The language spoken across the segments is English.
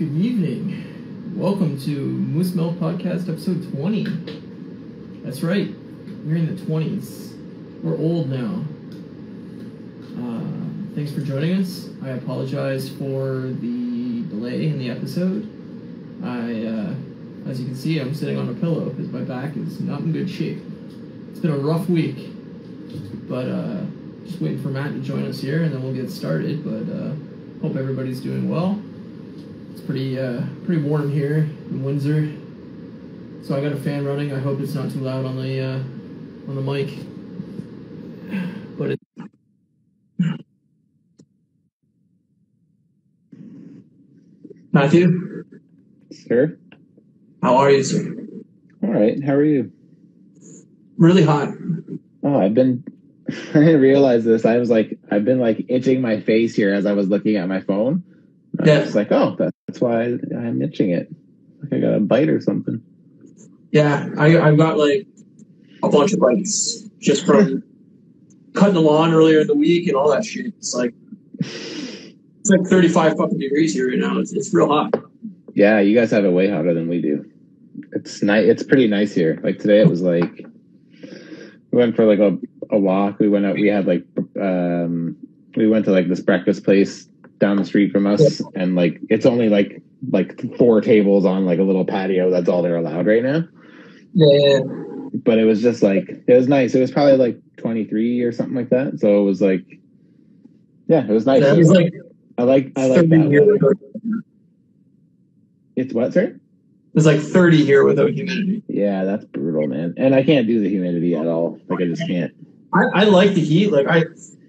Good evening. Welcome to Moose Milk Podcast, episode 20. That's right, we're in the 20s. We're old now. Uh, thanks for joining us. I apologize for the delay in the episode. I, uh, as you can see, I'm sitting on a pillow because my back is not in good shape. It's been a rough week, but uh, just waiting for Matt to join us here and then we'll get started. But uh, hope everybody's doing well. It's pretty uh, pretty warm here in Windsor, so I got a fan running. I hope it's not too loud on the uh, on the mic. But it, Matthew, Sir? how are you, sir? All right. How are you? Really hot. Oh, I've been. I didn't realize this. I was like, I've been like itching my face here as I was looking at my phone. I Yeah. was like, oh, that's why I'm itching it. Like I got a bite or something. Yeah, I I've got like a bunch of bites just from cutting the lawn earlier in the week and all that shit. It's like it's like 35 fucking degrees here right now. It's, it's real hot. Yeah, you guys have it way hotter than we do. It's nice. It's pretty nice here. Like today, it was like we went for like a, a walk. We went out. We had like um we went to like this breakfast place down the street from us, and like it's only like like four tables on like a little patio. That's all they're allowed right now. Yeah, But it was just like it was nice. It was probably like twenty three or something like that. So it was like yeah, it was nice. it was like I like I like that. It's what, sir? It's like 30 here without humidity. Yeah, that's brutal, man. And I can't do the humidity at all. Like I just can't. I, I like the heat. Like I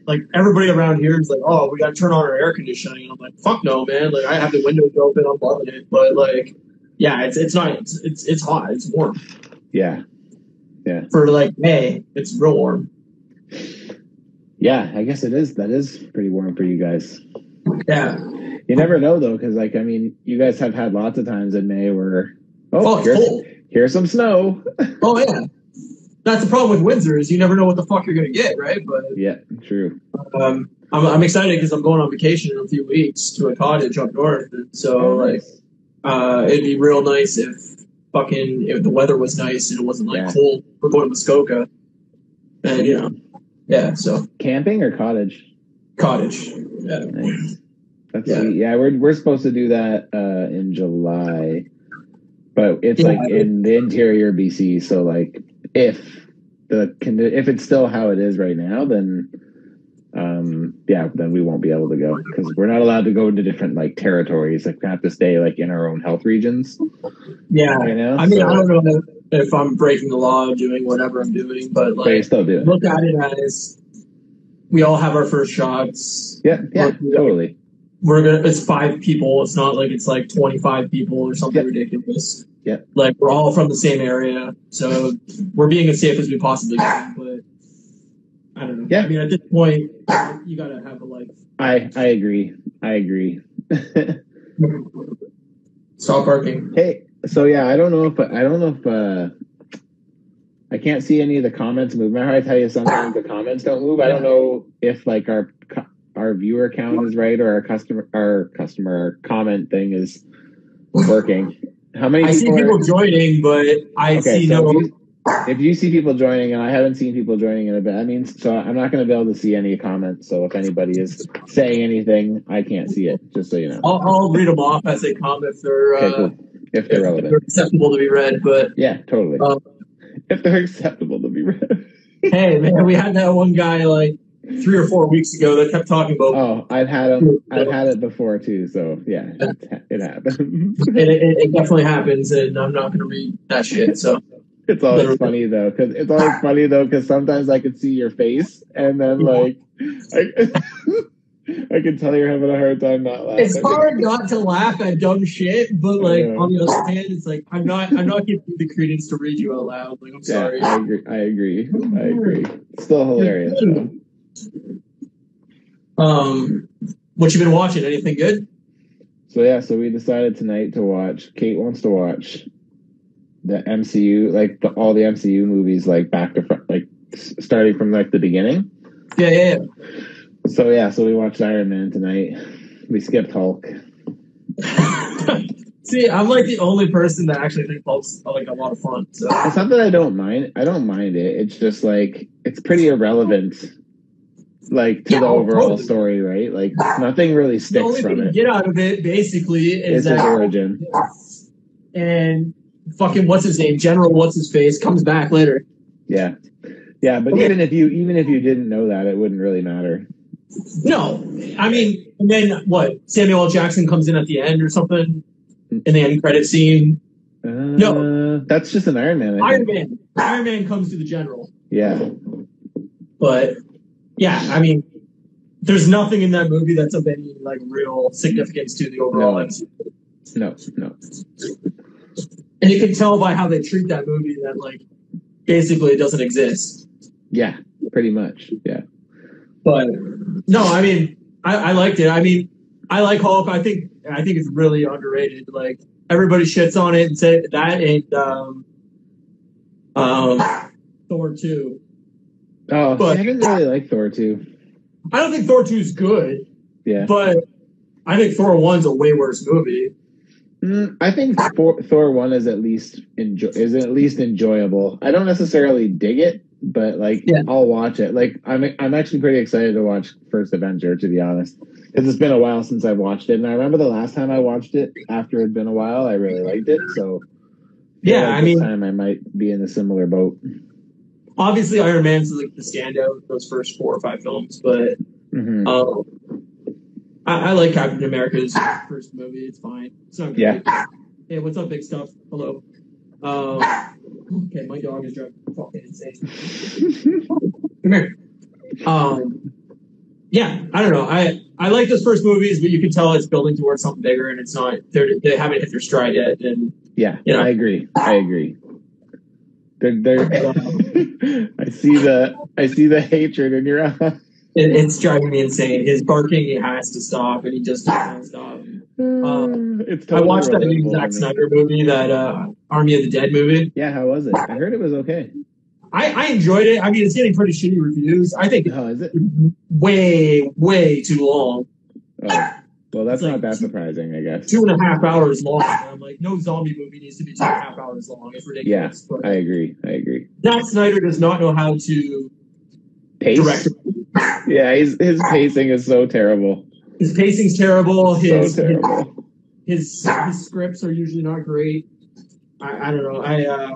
like everybody around here is like, oh, we got to turn on our air conditioning, and I'm like, fuck no, man. Like I have the windows open, I'm loving it. But like, yeah, it's it's not. It's it's, it's hot. It's warm Yeah. Yeah. For like May. It's real warm. Yeah, I guess it is. That is pretty warm for you guys. Yeah. You never know though, because like I mean, you guys have had lots of times in May where Oh, oh, here's, here's some snow. Oh yeah. That's the problem with Windsor is you never know what the fuck you're gonna get, right? But yeah, true. um, I'm I'm excited because I'm going on vacation in a few weeks to a cottage up north, and so like uh, it'd be real nice if fucking if the weather was nice and it wasn't like Yeah. cold. We're going to Muskoka, and you know, yeah. So camping or cottage? cottage, yeah. Nice. That's Yeah. sweet. Yeah, we're we're supposed to do that uh, in July, but it's Yeah. like in the interior BC. So like, if the if it's still how it is right now, then um yeah, then we won't be able to go because we're not allowed to go into different like territories. Like we have to stay like in our own health regions. Yeah. You know, I mean, So- I don't know if I'm breaking the law doing whatever I'm doing, but but like, still do. it. look at it as we all have our first shots. Yeah, yeah, totally. We're gonna it's five people it's not like it's like 25 people or something Yep. ridiculous yeah like we're all from the same area so we're being as safe as we possibly can but i don't know Yeah. i mean at this point you gotta have a life I I agree. I agree. stop barking Hey, so yeah, I don't know if I don't know if uh I can't see any of the comments move. Remember I tell you sometimes the comments don't move? I don't know if like our our viewer count is right or our customer our customer our comment thing is working. How many i see people, are, joining but i Okay, see so no if you, if you see people joining and I haven't seen people joining in a bit, that means so I'm not going to be able to see any comments. So if anybody is saying anything, I can't see it. Just so you know, I'll, I'll read them off as they come if they're okay, uh, cool. If if they're they're relevant, acceptable to be read but yeah, totally. Um, if they're acceptable to be read. hey man we had that one guy like three or four weeks ago that kept talking about Oh, I've had them. I've had it before too. So yeah, it, it happens. it, it, it definitely happens and i'm not gonna read that shit so it's always Literally. funny though, because it's always funny though, because sometimes I can see your face, and then like, I, I can tell you're having a hard time not laughing. it's hard not to laugh at dumb shit, but like on the other hand, it's like I'm not I'm not giving you the credence to read you out loud. Like I'm Yeah, sorry. I agree. I agree. I agree. Still hilarious. Though. Um, what you been watching? Anything good? So yeah, so we decided tonight to watch. Kate wants to watch the MCU, like the, all the MCU movies, like back to front, like starting from like the beginning. Yeah, yeah. So yeah, so we watched Iron Man tonight. We skipped Hulk. See, I'm like the only person that actually thinks Hulk's like a lot of fun. So It's not that I don't mind. I don't mind it. It's just like it's pretty irrelevant, like to Yeah, the oh, overall totally. story, right? Like nothing really the sticks only thing from you it. get out of it basically is It's his origin. and fucking what's his name, General what's his face comes back later. Yeah, yeah. But Okay. even if you even if you didn't know that, it wouldn't really matter. No, I mean, and then what? Samuel L. Jackson comes in at the end or something in the end credit scene. Uh, No. that's just an Iron Man. Iron. Man, Iron Man comes to the general, Yeah, but yeah, I mean, there's nothing in that movie that's of any like real significance to the overall No. No, no. And you can tell by how they treat that movie that like basically it doesn't exist. Yeah, pretty much. Yeah, But no, I mean, I, I liked it. I mean, I like Hulk. I think I think it's really underrated. Like everybody shits on it and say that and um, um, Thor two. Oh, But- I didn't really like Thor two. I don't think Thor two is good, Yeah, but I think Thor one's a way worse movie. Mm, I think Thor, Thor one is at least enjoy is at least enjoyable. I don't necessarily dig it, but like Yeah. I'll watch it. Like I'm I'm actually pretty excited to watch First Avenger to be honest, because it's been a while since I've watched it, and I remember the last time I watched it after it'd been a while, I really liked it. So Yeah, like I mean, time I might be in a similar boat. Obviously Iron Man's like the standout those first four or five films, but hmm um, I, I like Captain America's first movie. It's fine. It's not great. Hey, what's up, big stuff? Hello. Um, okay, my dog is driving fucking insane. Come here. Um, yeah, I don't know. I I like those first movies, but you can tell it's building towards something bigger, and it's not. They're, they haven't hit their stride yet. And yeah, You know? I agree. I agree. They're, they're, I see the I see the hatred in your eyes. it, it's driving me insane. His barking, he has to stop, and he just doesn't stop. Um, it's I watched that new Zack. Snyder movie, that uh, Army of the Dead movie. Yeah, how was it? I heard it was okay. I, I enjoyed it. I mean, it's getting pretty shitty reviews. I think Oh, is it? it's way, way too long. Oh, well, that's like not that surprising, I guess. Two and a half hours long. I'm like, no zombie movie needs to be two and a half hours long. It's ridiculous. But I agree. I agree. Zack Snyder does not know how to Pace. direct. Yeah, his his pacing is so terrible. His pacing's terrible. His, so terrible. his his scripts are usually not great. I, I don't know. I uh,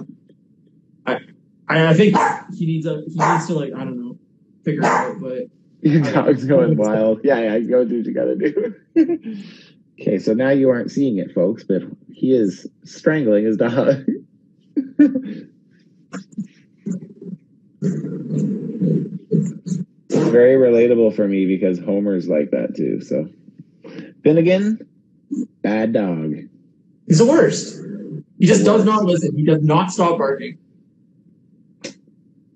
I I think he needs a he needs to like I don't know figure it out. But dog's going wild. Yeah, yeah, go do what you gotta do. okay, so now you aren't seeing it, folks, but he is strangling his dog. It's very relatable for me because Homer's like that too. So, Finnegan, bad dog. he's the worst. He just does not listen. He does not stop barking.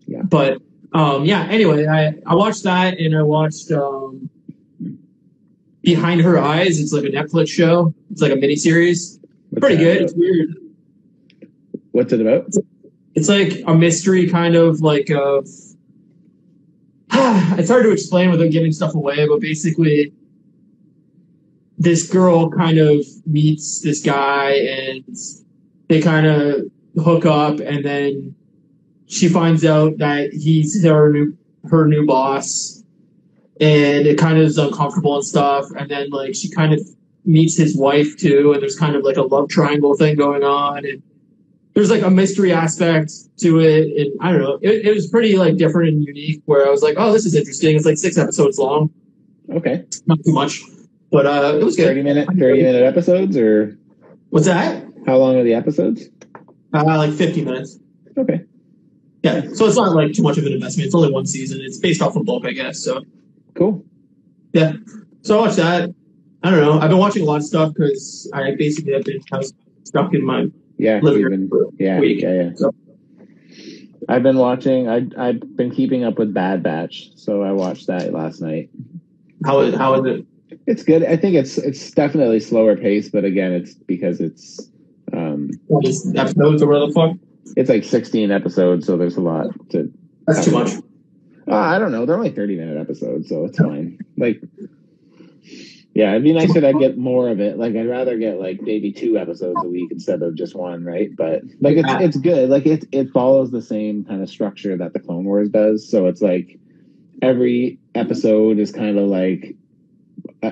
Yeah. But um, yeah. Anyway, I I watched that and I watched um, Behind Her Eyes. It's like a Netflix show. It's like a mini series. What's Pretty good. about? It's weird. What's it about? It's like a mystery kind of like of. it's hard to explain without giving stuff away, but basically, this girl kind of meets this guy and they kind of hook up, and then she finds out that he's her new her new boss, and it kind of is uncomfortable and stuff. And then like she kind of meets his wife too, and there's kind of like a love triangle thing going on, and there's like a mystery aspect to it, and I don't know. It, it was pretty like different and unique. Where I was like, oh, this is interesting. It's like six episodes long, Okay, not too much, but uh, it was good. thirty minute, thirty minute episodes, or What's that? how long are the episodes? Uh, like 50 minutes. Okay, Yeah, so it's not like too much of an investment. It's only one season. It's based off of bulk, I guess. So cool. yeah, so I watched that. I don't know. I've been watching a lot of stuff because I basically have been house stuck in my Yeah, living room been, for a yeah, week. yeah, yeah. So I've been watching. I I've been keeping up with Bad Batch, so I watched that last night. how is how is it? It's good. I think it's it's definitely slower pace, but again, it's because it's um episodes or whatever the fuck? It's like 16 episodes, so there's a lot to. That's too much. Uh, I don't know. They're only 30 minute episodes, so it's fine. Like, Yeah, it'd be nicer to get more of it. Like I'd rather get like maybe two episodes a week instead of just one, right? But like it's it's good. Like it it follows the same kind of structure that the Clone Wars does. So it's like every episode is kind of like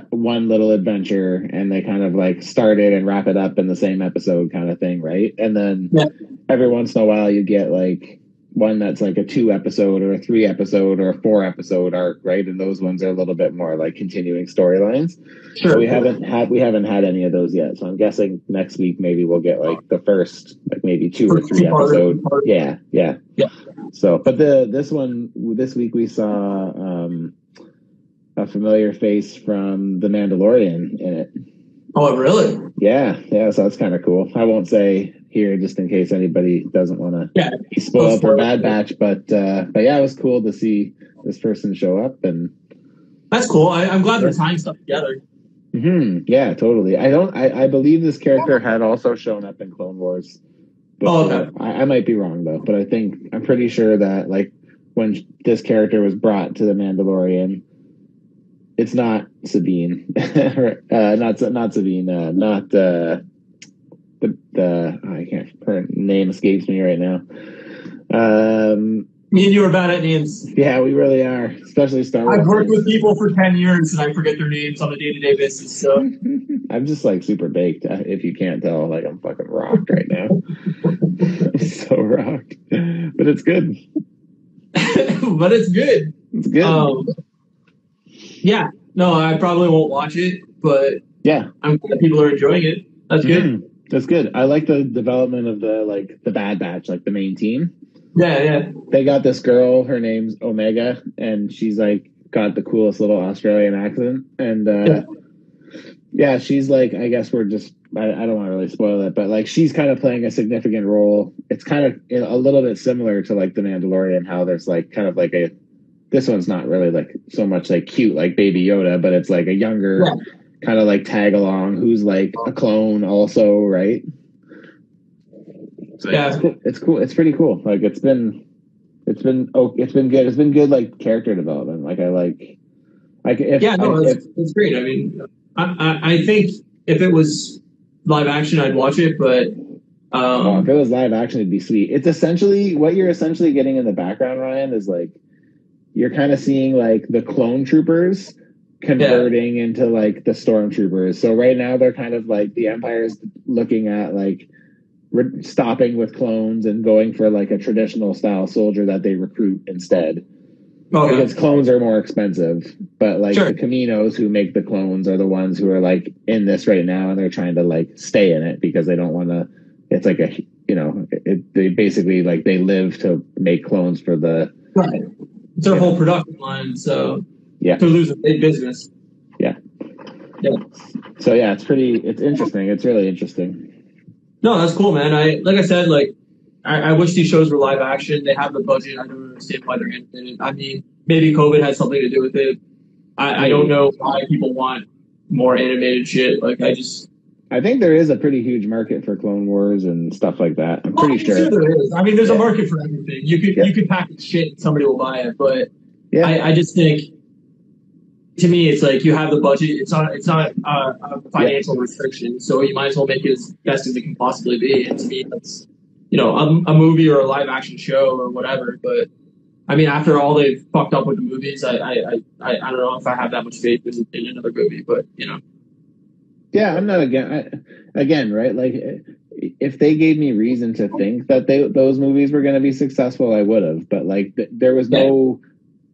one little adventure and they kind of like start it and wrap it up in the same episode kind of thing, right? And then Yeah. every once in a while you get like one that's like a two episode or a three episode or a four episode arc, right? And those ones are a little bit more like continuing storylines. Sure. So we haven't had we haven't had any of those yet. So I'm guessing next week maybe we'll get like the first like maybe two or three episode. Yeah, yeah, Yeah. So, but the this one this week we saw um, a familiar face from The Mandalorian in it. Oh, really? Yeah, yeah. So that's kind of cool. I won't say here just in case anybody doesn't want to Yeah. be spoiled for. Bad Batch, but uh, but yeah, it was cool to see this person show up and. That's cool. I, I'm glad they're tying stuff together. hmm Yeah, totally. I don't. I, I believe this character had also shown up in Clone Wars. Oh, okay. I, I might be wrong though, but I think I'm pretty sure that like when this character was brought to the Mandalorian, it's not Sabine, uh, not not Sabine, uh, not uh, the the oh, I can't. Her name escapes me right now. Um, Me and you are bad at names. yeah, we really are, especially Star Wars. I've worked with people for 10 years and I forget their names on a day to day basis. So, I'm just like super baked. uh, If you can't tell, like I'm fucking rocked right now. I'm so rocked, but it's good. but it's good. It's good. Um, yeah. No, I probably won't watch it, but yeah, I'm glad people are enjoying it. That's good. Mhm. That's good. I like the development of the like the Bad Batch, like the main team. Yeah, yeah. They got this girl. Her name's Omega, and she's like got the coolest little Australian accent. And uh, Yeah. yeah, she's like, I guess we're just. I, I don't want to really spoil it, but like she's kind of playing a significant role. It's kind of a little bit similar to like the Mandalorian, how there's like kind of like a. This one's not really like so much like cute like Baby Yoda, but it's like a younger Yeah. kind of like tag along who's like a clone also, right? So Yeah. it's cool. It's cool. It's pretty cool. Like it's been, it's been oh, it's been good. It's been good like character development. Like I like, like if Yeah, no, I, it's, it's great. I mean, I, I, I think if it was live action, I'd watch it, but Oh, um, if it was live action, it'd be sweet. It's essentially what you're essentially getting in the background, Ryan, is like you're kind of seeing like the clone troopers converting into like the stormtroopers. So right now they're kind of like the Empire's looking at like re- stopping with clones and going for like a traditional style soldier that they recruit instead. Oh, okay. Because clones are more expensive, but like Sure. the Caminos who make the clones are the ones who are like in this right now, and they're trying to like stay in it because they don't want to. It's like a you know, it, they basically like they live to make clones for the right. It's their whole production line, so Yeah. they're losing big business. Yeah. Yeah. So yeah, it's pretty. It's interesting. It's really interesting. No, that's cool, man. I like I said, like I, I wish these shows were live action. They have the budget. I don't understand why they're animated. I mean, maybe COVID has something to do with it. I, I don't know why people want more animated shit. Like I just I think there is a pretty huge market for Clone Wars and stuff like that. I'm oh, pretty Well, sure. there is. I mean, there's a market for everything. You could Yeah. you could package shit, and somebody will buy it. But Yeah. I, I just think, to me, it's like you have the budget. It's not it's not a, a financial restriction, so you might as well make it as best as it can possibly be. And to me, that's you know a, a movie or a live action show or whatever. But I mean, after all they've fucked up with the movies, I I, I, I I don't know if I have that much faith in, in another movie. But you know, Yeah, I'm not again. I, again, right? Like, if they gave me reason to think that they those movies were going to be successful, I would have. But like, th- there was no,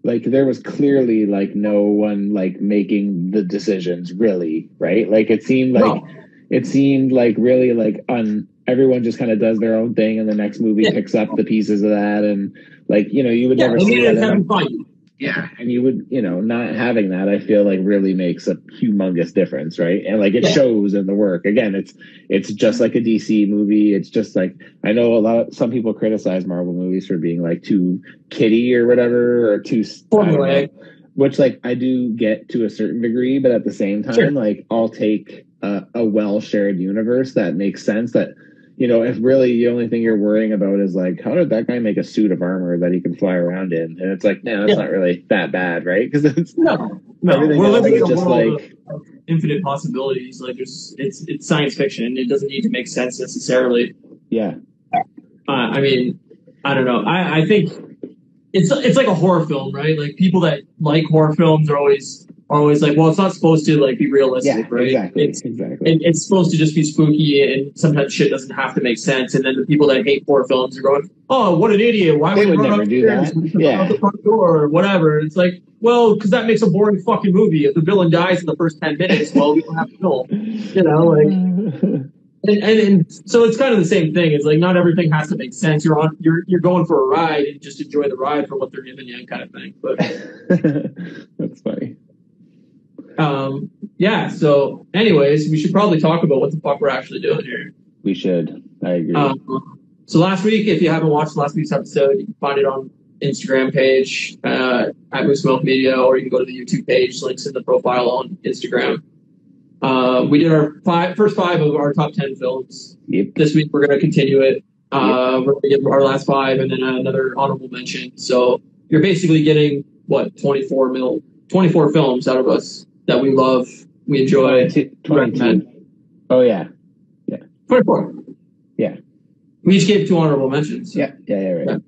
like, there was clearly like no one like making the decisions really, right? Like, it seemed like No. it seemed like really like un. Everyone just kind of does their own thing, and the next movie Yeah. picks up the pieces of that, and like you know, you would yeah, never see that. In a- Kevin Feige. yeah, and you would, you know, not having that, I feel like really makes a humongous difference, right? And like it Yeah. shows in the work. Again, it's it's just like a DC movie. It's just like I know a lot. Of, some people criticize Marvel movies for being like too kitty or whatever, or too. Formulaic. which like I do get to a certain degree, but at the same time, Sure. like I'll take a, a well shared universe that makes sense. That you know, if really the only thing you're worrying about is like, how did that guy make a suit of armor that he can fly around in? And it's like, no, it's Yeah. not really that bad, right? Because it's No, no, we're living in a just world like of infinite possibilities. Like there's it's it's science fiction. It doesn't need to make sense necessarily. Yeah. Uh, I mean, I don't know. I, I think it's it's like a horror film, right? Like people that like horror films are always always like, well, it's not supposed to like be realistic, Yeah. right? Exactly. It's exactly. it, it's supposed to just be spooky, and sometimes shit doesn't have to make sense. And then the people that hate horror films are going, "Oh, what an idiot! Why They would, would never do that. Yeah. the front door or whatever?" It's like, well, because that makes a boring fucking movie. If the villain dies in the first ten minutes, well, we don't have to film. You know, like and, and and so it's kind of the same thing. It's like not everything has to make sense. You're on you're you're going for a ride and just enjoy the ride for what they're giving you, kind of thing. But That's funny. Um, yeah. So, anyways, we should probably talk about what the fuck we're actually doing here. We should. I agree. Um, so last week, if you haven't watched last week's episode, you can find it on Instagram page uh, at Moose Milk Media, or you can go to the YouTube page. Links in the profile on Instagram. Uh, we did our five, first five of our top ten films. yep. This week we're going to continue it. Uh, We're going to give our last five and then another honorable mention. So you're basically getting what 24 mil, 24 films out of us that we love, we enjoy. 22. recommend. Oh yeah. yeah. 24. Yeah. We each gave two honorable mentions. Yeah. Yeah. Yeah. Right.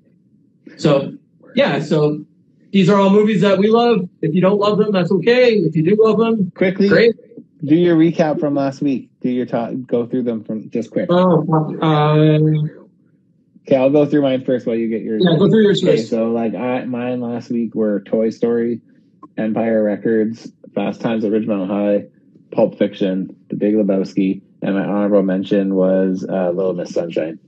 So, yeah, so these are all movies that we love. If you don't love them, that's okay. If you do love them, Quickly, great. do your recap from last week. Do your talk. Go through them from just quick. Oh, um, Okay, I'll go through mine first while you get yours. yeah, go through yours Okay, first. so like I mine last week were Toy Story, Empire Records, Fast Times at Ridgemont High, Pulp Fiction, The Big Lebowski, and my honorable mention was uh, Little Miss Sunshine.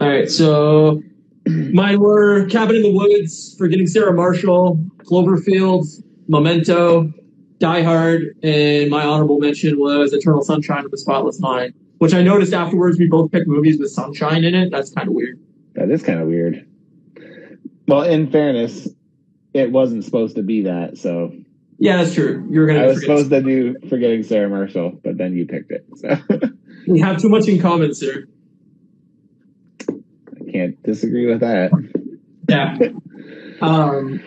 All right, so mine were Cabin in the Woods, Forgetting Sarah Marshall, Cloverfield, Memento, Die Hard, and my honorable mention was Eternal Sunshine of the Spotless Mind, which I noticed afterwards we both picked movies with sunshine in it. That's kind of weird. That is kind of weird. Well, in fairness, it wasn't supposed to be that, so Yeah, that's true. You're gonna I was supposed to do Forgetting Sarah Marshall, but then you picked it, so We have too much in common, sir. I can't disagree with that. Yeah. um.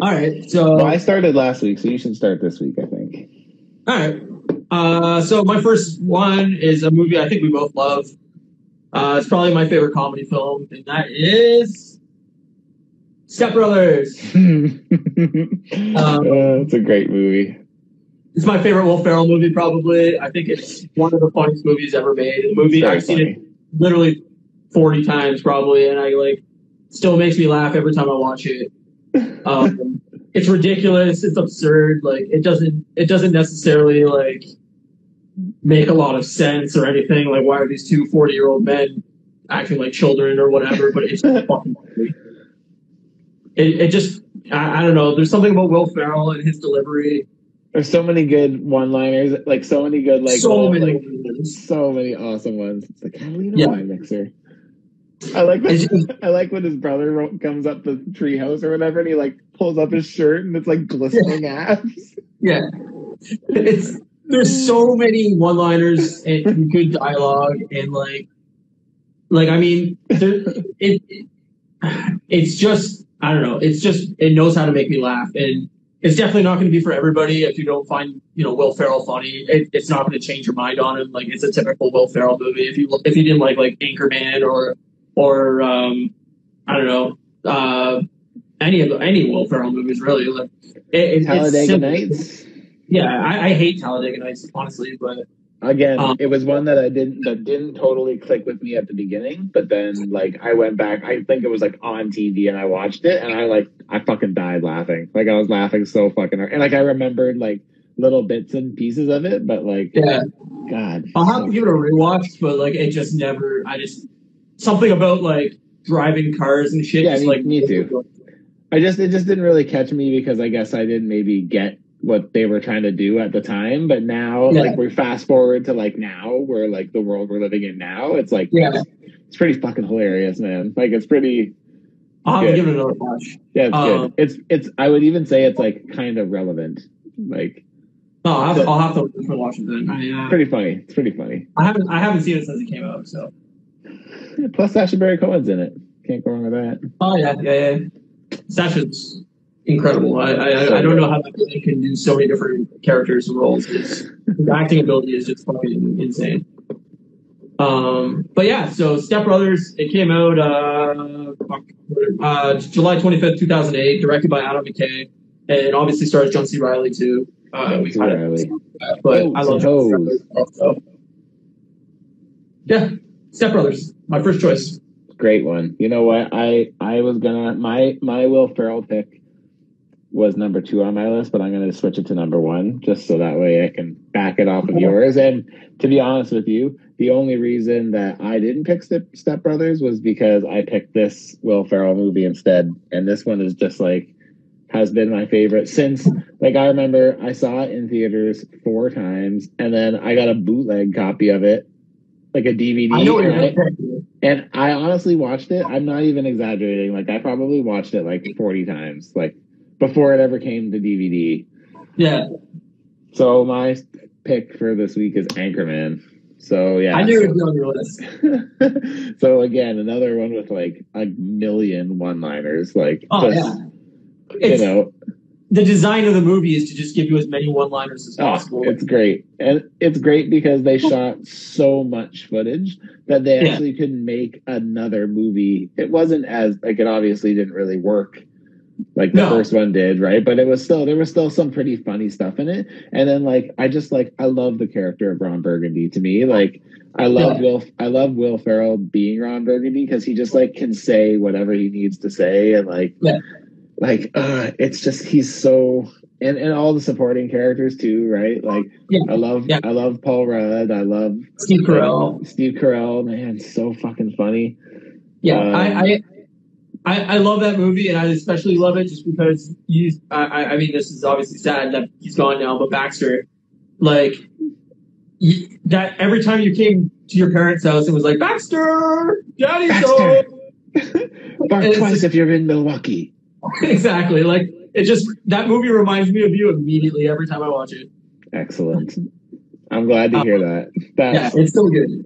All right. So. Well, I started last week, so you should start this week. I think. All right. Uh, so my first one is a movie I think we both love. Uh, it's probably my favorite comedy film, and that is Step Brothers. uh, it's a great movie. It's my favorite Will Ferrell movie, probably. I think it's one of the funniest movies ever made. The movie I've seen it literally forty times, probably, and I like still makes me laugh every time I watch it. Um, it's ridiculous. It's absurd. Like it doesn't. It doesn't necessarily like make a lot of sense or anything. Like why are these two 40 year old men acting like children or whatever? But it's fucking funny. It, it just. I, I don't know. There's something about Will Ferrell and his delivery. There's so many good one-liners, like so many good, like so many. like, so many awesome ones. It's the Catalina Yeah. wine mixer. I like that. I like when his brother ro- comes up the treehouse or whatever, and he like pulls up his shirt, and it's like glistening abs. Yeah. It's there's so many one-liners and good dialogue and like like I mean there, it, it it's just I don't know. It's just it knows how to make me laugh. And it's definitely not going to be for everybody if you don't find you know Will Ferrell funny. It, it's not going to change your mind on him. Like it's a typical Will Ferrell movie. If you if you didn't like like Anchorman or or um I don't know uh any of the, any Will Ferrell movies really like it, it, Talladega. Nights. Yeah, I, I hate Talladega Nights, honestly, but Again, Um, it was one that I didn't that didn't totally click with me at the beginning, but then like I went back. I think it was like on TV, and I watched it, and I like I fucking died laughing. Like I was laughing so fucking hard, and like I remembered like little bits and pieces of it, but like yeah, God, I'll have to give it a rewatch. But like, it just never. I just something about like driving cars and shit. Yeah, just, me- like me too. I just it just didn't really catch me because I guess I didn't maybe get what they were trying to do at the time. But now, Yeah. like we fast forward to like now, where like the world we're living in now, it's like Yeah, it's pretty fucking hilarious, man. Like it's pretty I'll have Good. to give it another watch. yeah, it's Um, good. It's it's I would even say it's like kind of relevant. Like No, I'll have, I'll have to watch it then. I, uh, pretty funny. It's pretty funny. I haven't I haven't seen it since it came out. So Plus Sacha Baron Cohen's in it. Can't go wrong with that. oh yeah, yeah, yeah. Sessions. Incredible. I I, I don't know how that guy can do so many different characters and roles. His, his acting ability is just fucking insane. Um, but yeah, so Step Brothers, it came out uh, uh, July 25th, 2008, directed by Adam McKay, and obviously stars John C. Reilly too. Uh, we kind of, but I love John C. Reilly also. Yeah, Step Brothers, my first choice. Great one. You know what? I I was gonna my my Will Ferrell pick was number two on my list, but I'm gonna switch it to number one just so that way I can back it off of yours. And to be honest with you, the only reason that I didn't pick Step, Step Brothers was because I picked this Will Ferrell movie instead, and this one is just like has been my favorite since like I remember I saw it in theaters four times, and then I got a bootleg copy of it, like a DVD. I know what you're and I honestly watched it. I'm not even exaggerating. Like I probably watched it like 40 times, like before it ever came to DVD. Yeah, So my pick for this week is Anchorman. So yeah. I knew it so- would be on your list. so again, another one with like a million one-liners, like Oh just, yeah, you it's, know, the design of the movie is to just give you as many one-liners as oh, possible. it's great, and it's great because they shot so much footage that they Yeah. actually could make another movie. It wasn't as like it obviously didn't really work like the No. first one did, right? But it was still there was still some pretty funny stuff in it, and then like I just like I love the character of Ron Burgundy. To me, like I love Yeah. Will I love Will Ferrell being Ron Burgundy because he just like can say whatever he needs to say and like Yeah. like uh it's just he's so and and all the supporting characters too, right? Like Yeah. I love. I love Paul Rudd, I love Steve Carell. Steve Carell, man, so fucking funny. Yeah, Um, I, I, I, I love that movie, and I especially love it just because you. I, I mean, this is obviously sad that he's gone now, but Baxter, like, you, that every time you came to your parents' house, it was like Baxter, Daddy's Baxter. home. Bark twice if you're in Milwaukee. exactly. Like it just that movie reminds me of you immediately every time I watch it. Excellent. I'm glad to uh, hear that. Yeah, it's so good.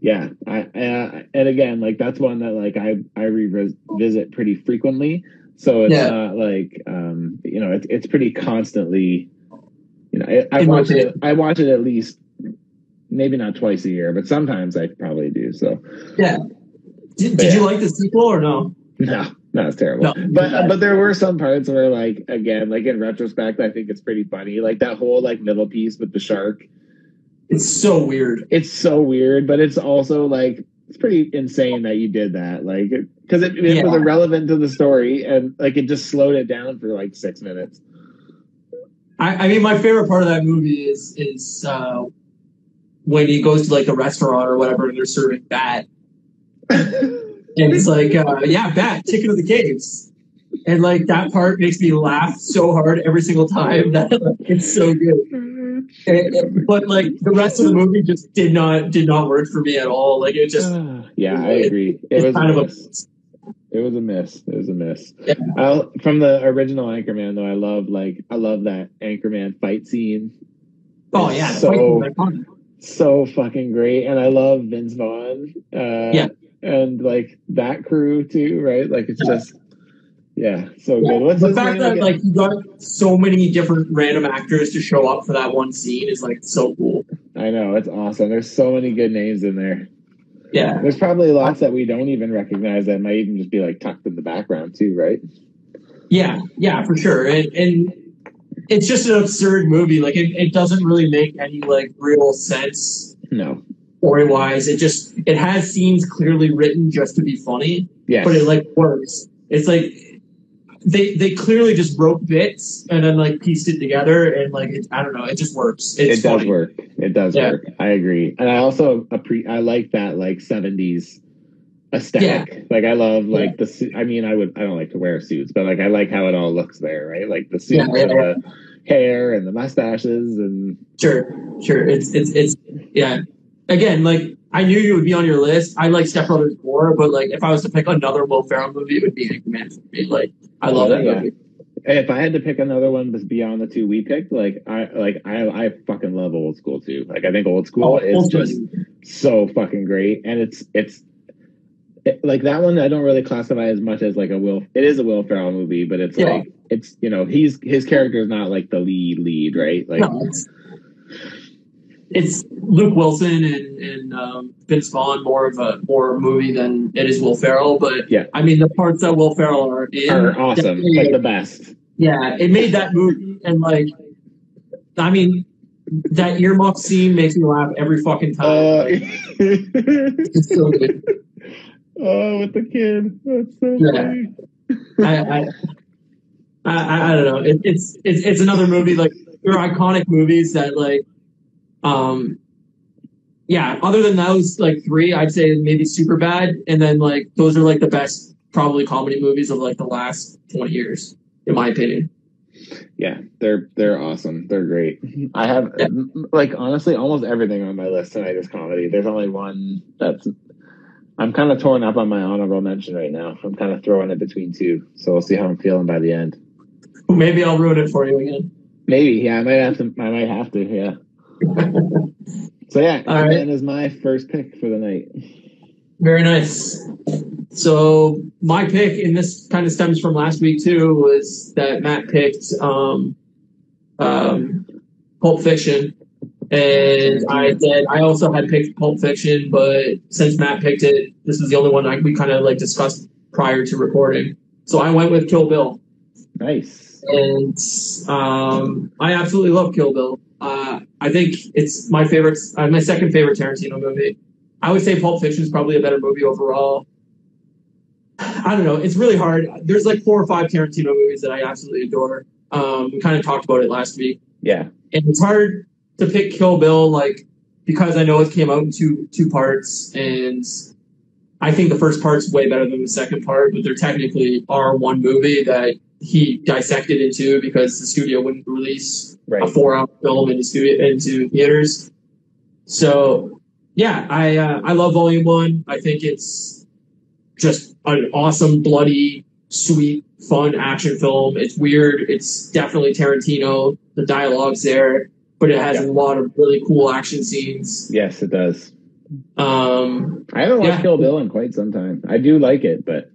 Yeah. I, uh, and again, like that's one that like I I revisit pretty frequently. So it's Yeah. not like um you know it's it's pretty constantly. You know, I, I watch it. I watch it at least maybe not twice a year, but sometimes I probably do. So Yeah. Did, did you like the sequel or no? No, no, it's terrible. No. But but there were some parts where like again, like in retrospect, I think it's pretty funny. Like that whole like middle piece with the shark. It's so weird. It's so weird, but it's also like it's pretty insane that you did that. Like because it, it was Yeah. irrelevant to the story and like it just slowed it down for like six minutes. I, I mean, my favorite part of that movie is is uh, when he goes to like a restaurant or whatever, and they're serving bat, and it's like, uh, yeah, bat, chicken of the caves, and like that part makes me laugh so hard every single time that like, it's so good. And- and- but like the rest of the movie just did not did not work for me at all. Like it just yeah, I agree. It it's was kind a of miss. It was a miss. It was a miss. Yeah. I'll, from the original Anchorman, though, I love like I love that Anchorman fight scene. oh yeah, so so fucking great, and I love Vince Vaughn. Uh, Yeah. and like that crew too, right? Like it's just yeah, so good. What's the fact that again? like you got so many different random actors to show up for that one scene is like so cool. I know it's awesome. There's so many good names in there. Yeah, There's probably lots that we don't even recognize that might even just be like tucked in the background too, right? yeah, yeah, for sure. And and it's just an absurd movie. Like it, it doesn't really make any like real sense No. story wise. It just it has scenes clearly written just to be funny, Yes. but it like works. It's like they they clearly just wrote bits and then like pieced it together and like it, I don't know. It just works. It's it does funny. work. It does Yeah. work. I agree, and I also appre- I like that like '70s aesthetic. Like I love like the. su- I mean, I would. I don't like to wear suits, but like I like how it all looks there, right? Like the suit Yeah, and yeah, the hair and the mustaches and Sure, sure. It's it's it's yeah. Again, like I knew you would be on your list. I like Step Brothers more, but like if I was to pick another Will Ferrell movie, it would be Anchorman for me. Like I oh, love that Yeah. movie. if I had to pick another one that's beyond the two we picked, like I like I I fucking love old school too. Like I think old school Oh, is Old School just so fucking great, and it's it's it, like that one. I don't really classify as much as like a Will. It is a Will Ferrell movie, but it's Yeah. like it's you know he's his character is not like the lead lead, right? Like No, it's, it's Luke Wilson and, and um, Vince Vaughn more of a more movie than it is Will Ferrell. But Yeah. I mean the parts that Will Ferrell are in are awesome, like the best. yeah, it made that movie and like, I mean, that earmuff scene makes me laugh every fucking time. Uh, it's so good. oh, with the kid, that's so Yeah. funny. I, I, I, I don't know. It, it's it's it's another movie like they're iconic movies that like, um, yeah. Other than those like three, I'd say maybe Superbad, and then like those are like the best probably comedy movies of like the last twenty years, in my opinion. Yeah, they're they're awesome. They're great. I have like honestly almost everything on my list tonight is comedy. There's only one that's I'm kind of torn up on my honorable mention right now. I'm kind of throwing it between two, so we'll see how I'm feeling by the end. Maybe I'll ruin it for you again. Maybe, yeah, I might have to. I might have to, yeah. So yeah, All right. Ant-Man is my first pick for the night. Very nice. So my pick, and this kind of stems from last week too, was that Matt picked um, um, Pulp Fiction, and I said I also had picked Pulp Fiction, but since Matt picked it, this was the only one I, we kind of like discussed prior to recording. So I went with Kill Bill, Nice. and um, I absolutely love Kill Bill. Uh, I think it's my favorite, uh, my second favorite Tarantino movie. I would say Pulp Fiction is probably a better movie overall. I don't know. It's really hard. There's like four or five Tarantino movies that I absolutely adore. Um, we kind of talked about it last week, Yeah, and it's hard to pick Kill Bill, like because I know it came out in two two parts, and I think the first part's way better than the second part, but there technically are one movie that he dissected into because the studio wouldn't release a four hour film into studio into theaters. So yeah, I uh, I love Volume One. I think it's just an awesome, bloody, sweet, fun action film. It's weird. It's definitely Tarantino. The dialogue's there, but it has Yeah. a lot of really cool action scenes. Yes, it does. Um, I haven't watched Yeah. Kill Bill in quite some time. I do like it, but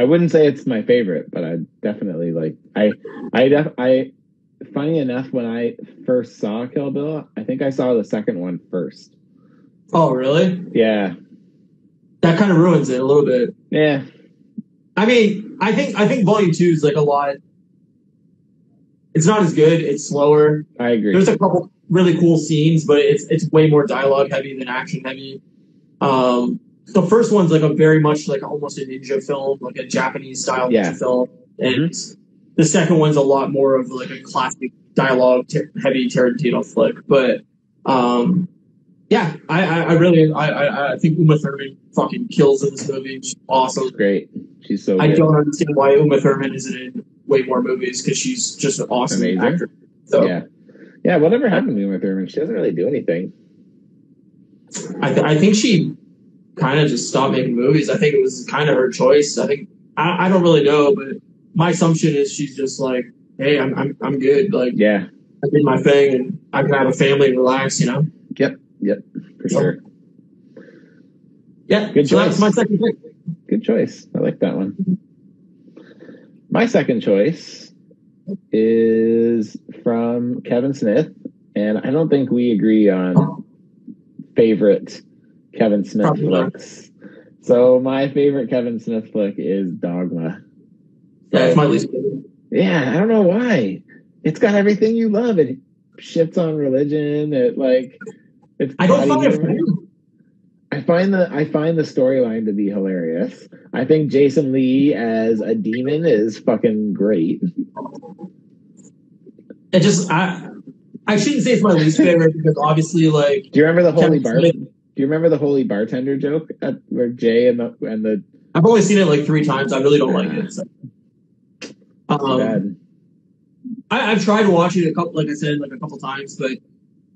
I wouldn't say it's my favorite. But I definitely like. I I def, I. Funny enough, when I first saw Kill Bill, I think I saw the second one first. oh really? Yeah, That kind of ruins it a little bit. yeah, I mean, I think I think Volume Two is like a lot. It's not as good. It's slower. I agree. There's a couple really cool scenes, but it's it's way more dialogue heavy than action heavy. Um, the first one's like a very much like almost a ninja film, like a Japanese style Yeah. ninja film, and the second one's a lot more of like a classic dialogue t- heavy Tarantino flick. But um, yeah, I, I, I really I, I I think Uma Thurman fucking kills in this movie. She's awesome. Great. She's so I good. don't understand why Uma Thurman isn't in way more movies because she's just an awesome Amazing. actor. So Yeah, yeah. Whatever happened to Uma Thurman? She doesn't really do anything. I, th- I think she kind of just stopped making movies. I think it was kind of her choice. I think I, I don't really know, but my assumption is she's just like, hey, I'm I'm, I'm good. Like Yeah. I did my thing, and I can have a family and relax. You know? Yep. Yep. For sure. Yeah. Good so choice. that's my second pick. Good choice. I like that one. My second choice is from Kevin Smith, and I don't think we agree on favorite Kevin Smith Probably not. So my favorite Kevin Smith flick is Dogma. Yeah, it's my least favorite. Yeah, I don't know why. It's got everything you love. It shits on religion. It like it's I don't find it funny. I find the I find the storyline to be hilarious. I think Jason Lee as a demon is fucking great. It just I I shouldn't say it's my least favorite because obviously like Do you remember the holy Kevin bar? Smith- Do you remember the holy bartender joke at where Jay and the and the I've only seen it like three times. I really don't like it. So. Um? I, I've tried to watch it a couple, like I said, like a couple times, but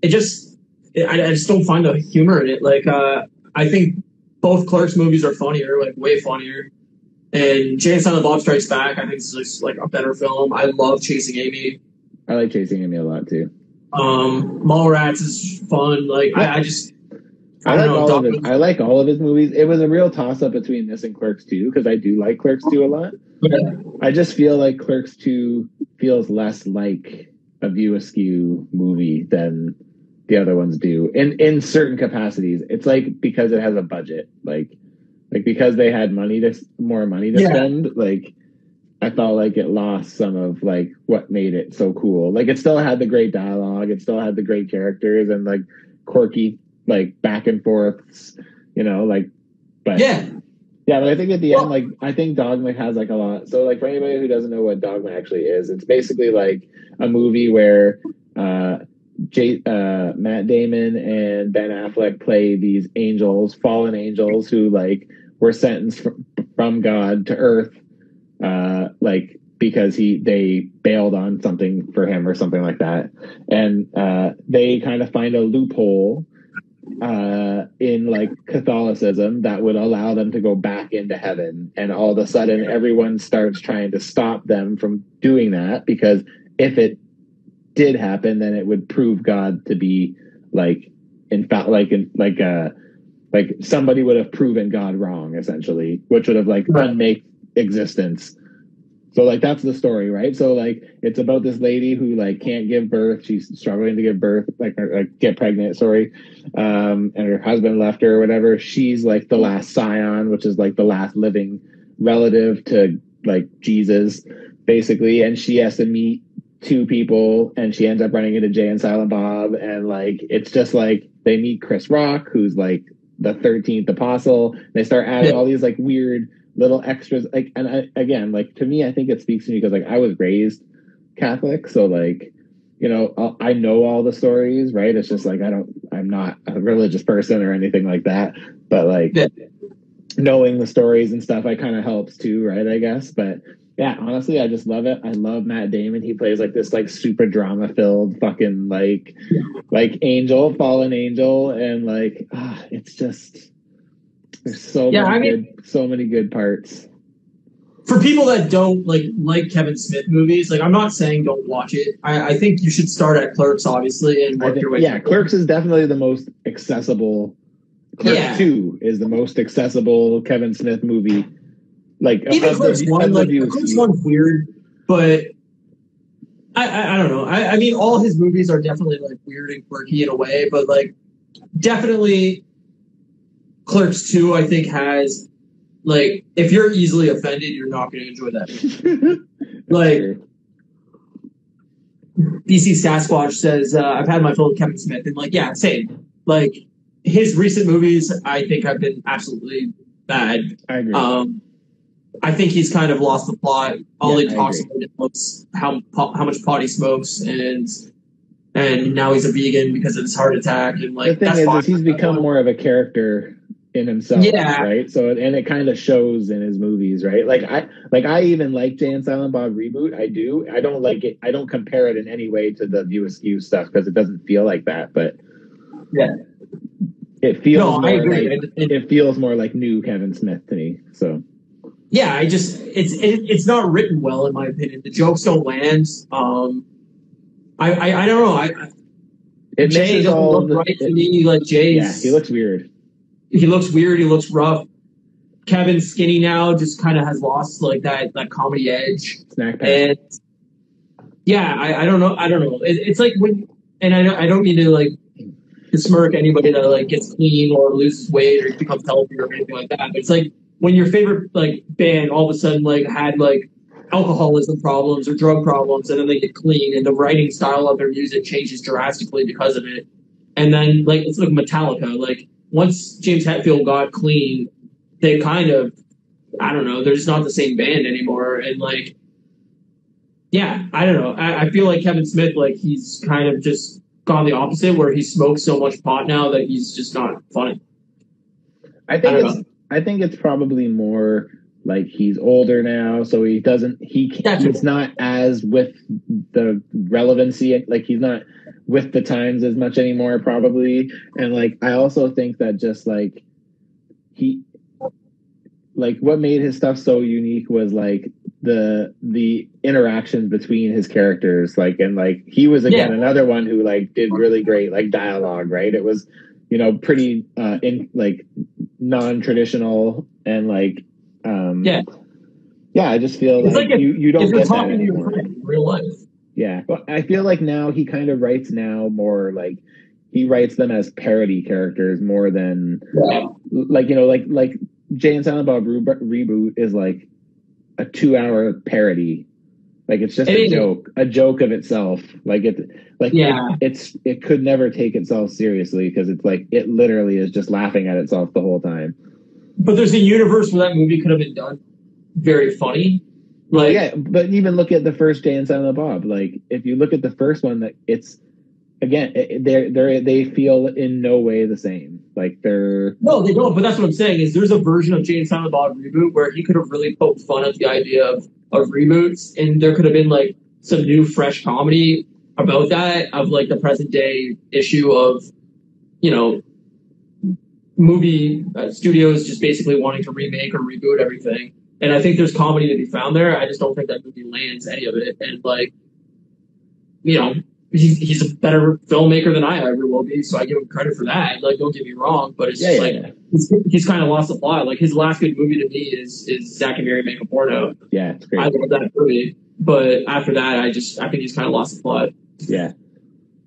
it just, it, I, I just don't find the humor in it. Like, uh, I think both Clerks movies are funnier, like way funnier. And Jay and Silent Bob Strikes Back, I think is just like a better film. I love Chasing Amy. I like chasing Amy a lot too. Um, Mallrats is fun. Like, I, I just, I, I like all of his. I like all of his movies. It was a real toss up between this and Clerks 2 because I do like Clerks 2 a lot. I just feel like Clerks 2 feels less like a View Askew movie than the other ones do in in certain capacities. It's like because it has a budget, like like because they had money to more money to Yeah. spend, like I felt like it lost some of like what made it so cool. Like it still had the great dialogue, it still had the great characters and like quirky like back and forths, you know, like but Yeah, yeah, but I think at the Well- end, like I think Dogma has like a lot. So like for anybody who doesn't know what Dogma actually is, it's basically like a movie where uh, J- uh, Matt Damon and Ben Affleck play these angels, fallen angels who like were sentenced fr- from God to Earth, uh, like because he they bailed on something for him or something like that, and uh, they kind of find a loophole uh, in like Catholicism that would allow them to go back into heaven. And all of a sudden, everyone starts trying to stop them from doing that because if it did happen, then it would prove God to be like, in fact, like, in, like, uh, like somebody would have proven God wrong, essentially, which would have like Right. unmake existence. So like that's the story, right? So like it's about this lady who like can't give birth. She's struggling to give birth, like or, like get pregnant. Sorry, um, and her husband left her or whatever. She's like the last scion, which is like the last living relative to like Jesus, basically, and she has to meet two people, and she ends up running into Jay and Silent Bob, and like it's just like they meet Chris Rock, who's like the thirteenth apostle. They start adding all these like weird little extras, like and I, again, like to me, I think it speaks to me because like I was raised Catholic, so like you know I'll- I know all the stories, right? It's just like I don't, I'm not a religious person or anything like that, but like Yeah. knowing the stories and stuff, I kind of helps too, right? I guess, but yeah, honestly, I just love it. I love Matt Damon. He plays like this like super drama filled fucking like like angel, fallen angel, and like ah, it's just there's so Yeah, many I mean- good, so many good parts. for people that don't like like Kevin Smith movies, like I'm not saying don't watch it. I, I think you should start at Clerks, obviously, and work think, your way. yeah. Clerks is definitely the most accessible. Clerks Yeah. Two is the most accessible Kevin Smith movie. Like Even the- Clerks one, like Clerks one's weird, but I, I I don't know. I, I mean, all his movies are definitely like weird and quirky in a way, but like definitely Clerks two, I think has like if you're easily offended, you're not going to enjoy that. Like BC Sasquatch says, uh, I've had my fill of Kevin Smith, and like, yeah, same. Like his recent movies, I think have been absolutely bad. I agree. Um, I think he's kind of lost the plot. All Yeah, he talks about is how how much pot he smokes, and and now he's a vegan because of his heart attack, and the like thing that's is, is he's become more of a character in himself, Yeah. right? So and it kind of shows in his movies, right? Like I like I even like Jay and Silent Bob reboot. I do. I don't like it. I don't compare it in any way to the View Askew stuff because it doesn't feel like that. But Yeah. it feels No, more I agree. like And- and- it feels more like new Kevin Smith to me. So yeah, I just it's it, it's not written well in my opinion. The jokes don't land. Um, I I, I don't know. I, I- it Jay doesn't all look the. right to me. Like Jay's, yeah, he looks weird. He looks weird. He looks rough. Kevin's skinny now, just kind of has lost like that that comedy edge. Snack pack. And yeah, I, I don't know. I don't know. It, it's like when, and I don't, I don't mean to like smirk anybody that like gets clean or loses weight or becomes healthy or anything like that. But it's like when your favorite like band all of a sudden like had like alcoholism problems or drug problems, and then they get clean, and the writing style of their music changes drastically because of it. And then like it's like Metallica. Like once James Hetfield got clean, they kind of I don't know. They're just not the same band anymore, and like yeah, I don't know. I, I feel like Kevin Smith, like he's kind of just gone the opposite, where he smokes so much pot now that he's just not funny. I think I it's I think it's probably more like he's older now, so he doesn't he That's he's not as with the relevancy like he's not with the times as much anymore probably. And like I also think that just like he like what made his stuff so unique was like the the interactions between his characters like and like he was again Yeah. another one who like did really great like dialogue right it was you know pretty uh in like non-traditional and like um Yeah. Yeah, I just feel It's like, like if- you, you don't if you're get that talking to your friend in real life. Yeah, but I feel like now he kind of writes now more like he writes them as parody characters more than Yeah. like you know like like Jay and Silent Bob Re- reboot is like a two hour parody. Like it's just It a is. joke, a joke of itself. Like it, like Yeah. it- it's it could never take itself seriously because it's like it literally is just laughing at itself the whole time. But there's a universe where that movie could have been done very funny. Like yeah, but even look at the first Jay and Silent Bob. Like if you look at the first one, that it's again they they they feel in no way the same. Like they're No, they don't. But that's what I'm saying is there's a version of Jay and Silent Bob reboot where he could have really poked fun at the idea of, of reboots, and there could have been like some new, fresh comedy about that of like the present day issue of, you know, movie uh, studios just basically wanting to remake or reboot everything. And I think there's comedy to be found there. I just don't think that movie lands any of it. And like, you know, he's, he's a better filmmaker than I ever will be, so I give him credit for that. Like, don't get me wrong, but it's yeah just yeah like yeah. he's, he's kind of lost the plot. Like his last good movie to me is is Zack and Miri Make a Porno. yeah it's great. I love that movie, but after that, I just I think he's kind of lost the plot. Yeah,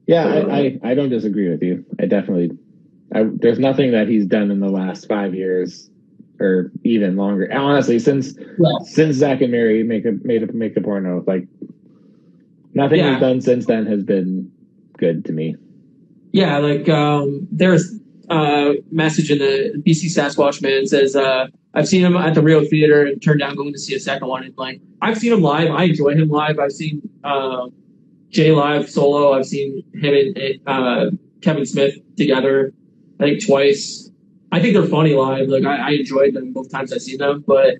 yeah, I, I, I don't disagree with you. I definitely, I, there's nothing that he's done in the last five years, or even longer. Honestly, since since Zack and Miri make a made a make a porno, like nothing Yeah. he's done since then has been good to me. Yeah, like um, there's a message in the BC Sasquatch man says uh, I've seen him at the Rio Theater and turned down going to see a second one. And like I've seen him live, I enjoy him live. I've seen um Jay live solo. I've seen him and uh, Kevin Smith together. I think twice. I think they're funny live. Like I, I enjoyed them both times I've seen them, but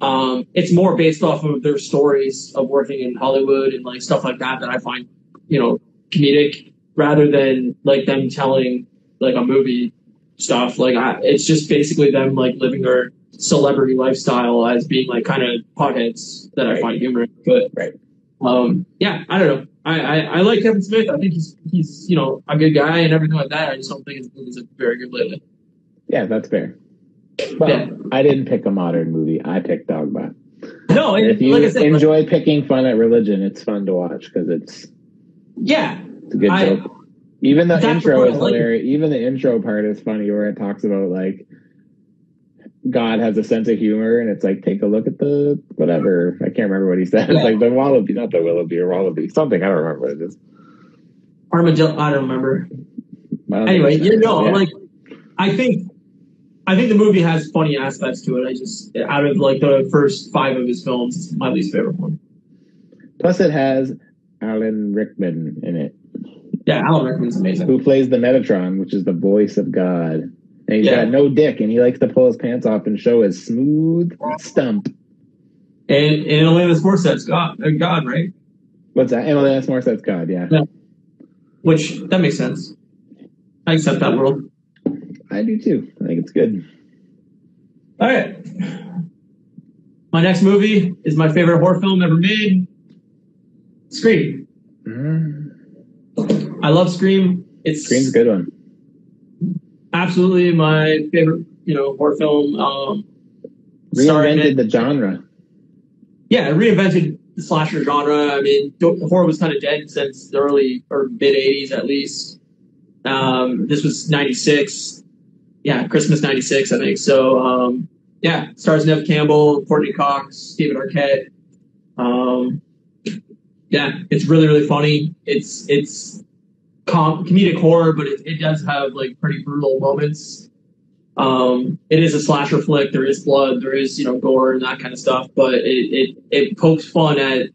um, it's more based off of their stories of working in Hollywood and like stuff like that that I find, you know, comedic rather than like them telling like a movie stuff. Like I, it's just basically them like living their celebrity lifestyle as being like kind of potheads that I find humorous. But Right. um, yeah, I don't know. I, I, I like Kevin Smith. I think he's he's you know a good guy and everything like that. I just don't think his movies are very good lately. Yeah, that's fair. Well, Yeah. I didn't pick a modern movie. I picked Dogma. No, And if you like I said, like- enjoy picking fun at religion, it's fun to watch because it's yeah, It's a good I- joke. Even the intro is like. hilarious. Even the intro part is funny where it talks about like God has a sense of humor and it's like take a look at the whatever. I can't remember what he said. Yeah. It's like the wallaby, not the willoughby or wallaby. Something. I don't remember what it is. Armadillo. I don't remember. I don't anyway, you know, yeah. like I think I think the movie has funny aspects to it. I just out of like the first five of his films, it's my least favorite one. Plus it has Alan Rickman in it, Yeah, Alan Rickman's amazing. who plays the Metatron, which is the voice of God. And he's Yeah. got no dick and he likes to pull his pants off and show his smooth stump. And and Alanis Morissette's God, uh, God, right? What's that? Emily That's Morissette's God, yeah. Yeah. Which that makes sense. I accept that world. I do too. I think it's good. All right. My next movie is my favorite horror film ever made. Scream. Mm, I love Scream. It's Scream's a good one. absolutely my favorite, you know, horror film. Um, Reinvented the genre. yeah, it reinvented the slasher genre. I mean, horror was kind of dead since the early or mid '80s, at least. Um, this was '96. Yeah, Christmas '96, I think. So, um, yeah, stars Neve Campbell, Courteney Cox, David Arquette. Um, yeah, it's really really funny. It's it's com- comedic horror, but it, it does have like pretty brutal moments. Um, it is a slasher flick. There is blood. There is you know gore and that kind of stuff. But it it, it pokes fun at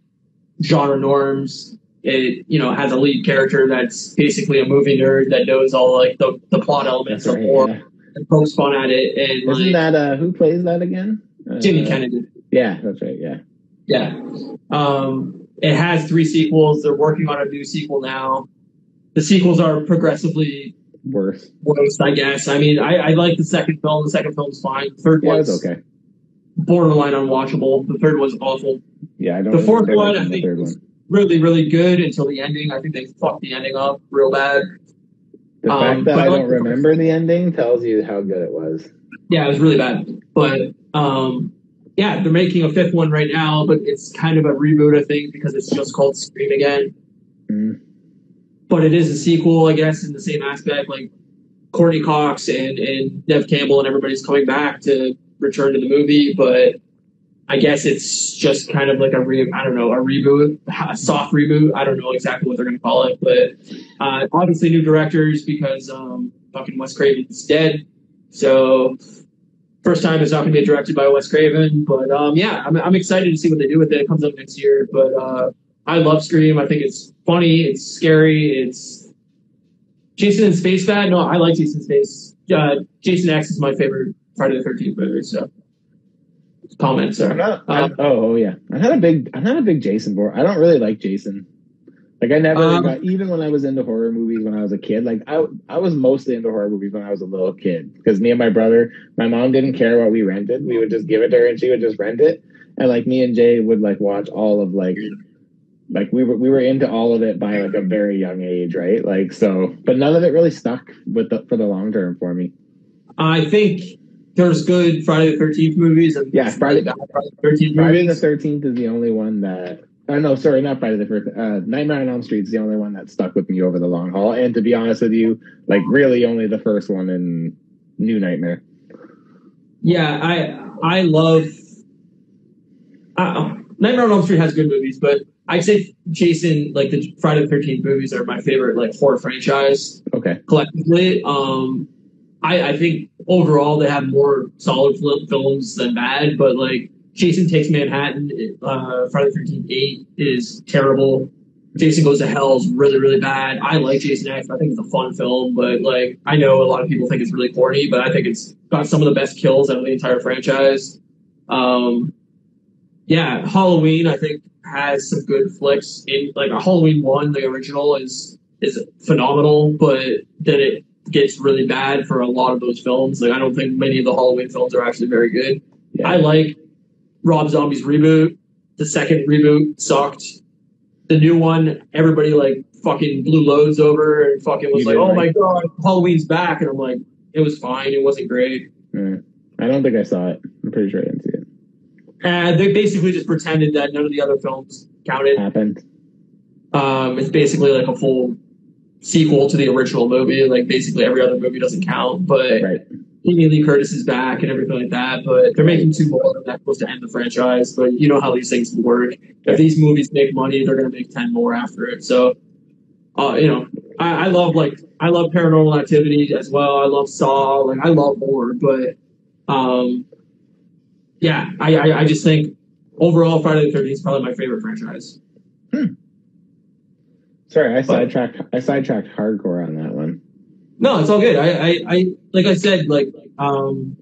genre norms. It you know has a lead character that's basically a movie nerd that knows all like the, the plot elements of horror yeah. Fun at it. And Isn't like, that uh who plays that again? Uh, Jamie Kennedy. Yeah, that's right. Yeah. Yeah. Um, it has three sequels. They're working on a new sequel now. The sequels are progressively Worse. worse, I guess. I mean, I, I like the second film. The second film's fine. The third Yeah, one's okay. borderline unwatchable. The third one's awful. Yeah, I don't. The fourth one, I think, was really, really good until the ending. I think they fucked the ending up real bad. The um, fact that I don't the- remember the ending tells you how good it was. Yeah, it was really bad. But um, yeah, they're making a fifth one right now, but it's kind of a reboot, I think, because it's just called Scream again. Mm. But it is a sequel, I guess, in the same aspect. Like Courteney Cox and and Neve Campbell and everybody's coming back to return to the movie, but I guess it's just kind of like a re I don't know a reboot, a soft reboot. I don't know exactly what they're going to call it, but uh, obviously new directors because um, fucking Wes Craven's dead. So first time it's not going to be directed by Wes Craven, but um, yeah, I'm, I'm excited to see what they do with it. It comes up next year, but uh, I love Scream. I think it's funny, it's scary, it's Jason in Space Bad. No, I like Jason Space. Uh, Jason X is my favorite Friday the Thirteenth movie. So comments I'm not, Um, I'm- oh, oh yeah. I'm not a big. I'm not a big Jason boy. I don't really like Jason. Like I never Um, got even when I was into horror movies when I was a kid. Like I I was mostly into horror movies when I was a little kid because me and my brother, my mom didn't care what we rented. We would just give it to her and she would just rent it. And like me and Jay would like watch all of like like we were we were into all of it by like a very young age, right? Like so, but none of it really stuck with the for the long term for me. I think there's good Friday the Thirteenth movies and Yeah, Friday- Friday the Thirteenth Friday the. Thirteenth is the only one that. Uh, no, sorry, not Friday the First. Uh, Nightmare on Elm Street is the only one that stuck with me over the long haul. And to be honest with you, like really only the first one in New Nightmare. Yeah, I I love. Uh, Nightmare on Elm Street has good movies, but I'd say Jason, like the Friday the Thirteenth movies, are my favorite like horror franchise Okay, collectively. Um, I, I think overall they have more solid fil- films than bad, but like Jason Takes Manhattan, uh, Friday the Thirteenth Eight is terrible. Jason Goes to Hell is really really bad. I like Jason X. I think it's a fun film, but like I know a lot of people think it's really corny, but I think it's got some of the best kills out of the entire franchise. Um, yeah, Halloween I think has some good flicks. In like Halloween One, the original is is phenomenal, but then it gets really bad for a lot of those films. Like I don't think many of the Halloween films are actually very good. Yeah. I like Rob Zombie's reboot. The second reboot sucked. The new one, everybody like fucking blew loads over and fucking was You like, "Oh right? my god, Halloween's back!" And I'm like, "It was fine. It wasn't great." Mm. I don't think I saw it. I'm pretty sure I didn't see it. And they basically just pretended that none of the other films counted. Happened. Um, it's basically like a full sequel to the original movie. Like basically every other movie doesn't count, but Right. Jamie Lee Curtis is back and everything like that, but they're making two more that's supposed to end the franchise. But you know how these things work. If these movies make money, they're gonna make ten more after it. So, uh, you know, I, I love like I love Paranormal Activity as well. I love Saw. Like I love horror, but um, yeah, I, I I just think overall Friday the Thirteenth is probably my favorite franchise. Sorry, I sidetracked. I sidetracked hardcore on that one. No, it's all good. I, I, I like I said, like um,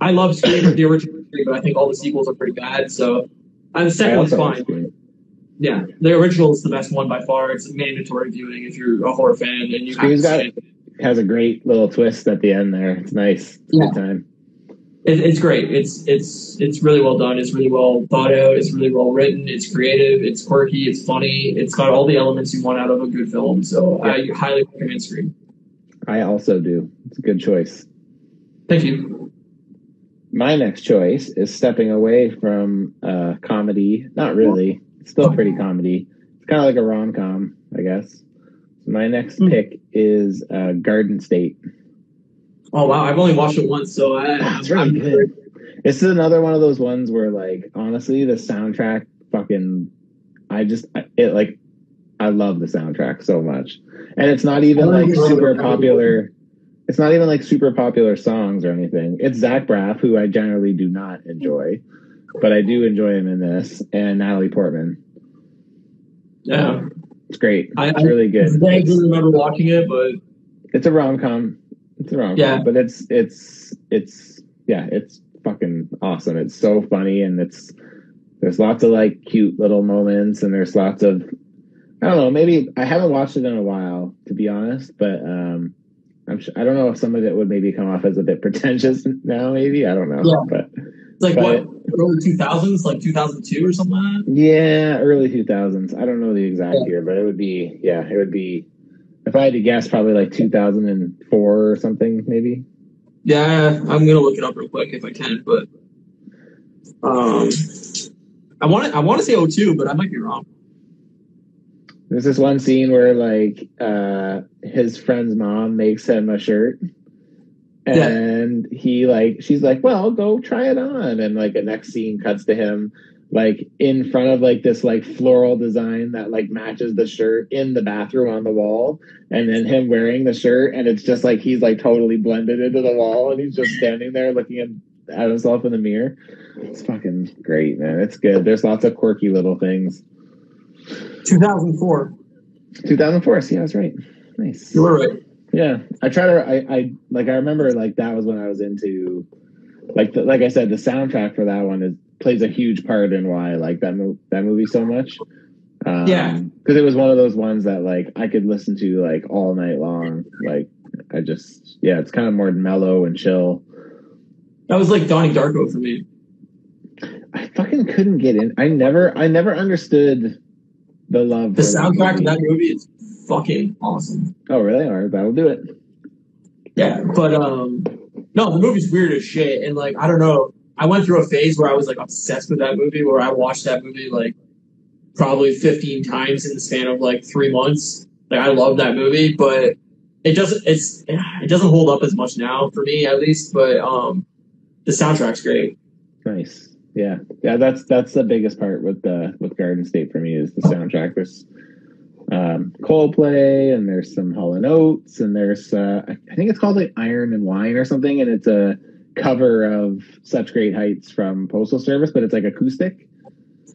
I love Scream, the original Scream, but I think all the sequels are pretty bad. So, and the second one's fine. Yeah, the original is the best one by far. It's mandatory viewing if you're a horror fan and you have Scream's got it. has a great little twist at the end there. It's nice. It's a Yeah. Good time. It, it's great. It's it's it's really well done. It's really well thought out. It's really well written. It's creative. It's quirky. It's funny. It's got all the elements you want out of a good film. So I highly recommend Scream. I also do. It's a good choice. Thank you. My next choice is stepping away from uh, comedy. Not really. It's still pretty comedy. It's kind of like a rom com, I guess. My next Hmm. pick is uh, Garden State. Oh wow, I've only watched it once, so I, it's really good. This is another one of those ones where, like, honestly, the soundtrack fucking. I just it like, I love the soundtrack so much, and it's not even oh like super popular. It's not even like super popular songs or anything. It's Zach Braff, who I generally do not enjoy, but I do enjoy him in this, and Natalie Portman. Yeah, It's great. I- It's really I good. vaguely It's, remember watching it, but it's a rom com. It's com, Yeah. but it's it's it's yeah, it's fucking awesome. It's so funny, and it's there's lots of like cute little moments, and there's lots of I don't know. Maybe I haven't watched it in a while, to be honest, but um, I'm sure, I don't know if some of it would maybe come off as a bit pretentious now. Maybe I don't know, Yeah. but it's like But- what early two thousands, like two thousand two or something like that. yeah, early 2000s. I don't know the exact Yeah. year, but it would be yeah, it would be. If I had to guess, probably like 2004 or something, maybe. Yeah, I'm gonna look it up real quick if I can, but Um, I want to I want to say 02, but I might be wrong. There's this one scene where like uh his friend's mom makes him a shirt. Yeah. And he like she's like, Well, go try it on. And like the next scene cuts to him like in front of like this like floral design that like matches the shirt in the bathroom on the wall and then him wearing the shirt and it's just like he's like totally blended into the wall and he's just standing there looking at, at himself in the mirror. It's fucking great man. It's good. There's lots of quirky little things. 2004. 2004 see i was right. Nice. You were right. yeah. I try to I, I like i remember like that was when i was into like the, like i said the soundtrack for that one is plays a huge part in why i like that, mo- that movie so much um, Yeah. because it was one of those ones that like i could listen to like all night long like i just yeah it's kind of more mellow and chill That was like Donnie Darko for me. i fucking couldn't get in i never i never understood the love The soundtrack of that movie is fucking awesome. oh really all right that'll do it Yeah, but um, no, the movie's weird as shit, and like I don't know. I went through a phase where I was like obsessed with that movie, where I watched that movie like probably 15 times in the span of like three months. Like I love that movie, but it doesn't. It's it doesn't hold up as much now for me, at least. But um, the soundtrack's great. Nice. Yeah. Yeah, that's that's the biggest part with the with Garden State for me is the soundtrack. There's um Coldplay and there's some Hall and Oates and there's uh I think it's called like Iron and Wine or something and it's a cover of Such Great Heights from Postal Service, but it's like acoustic.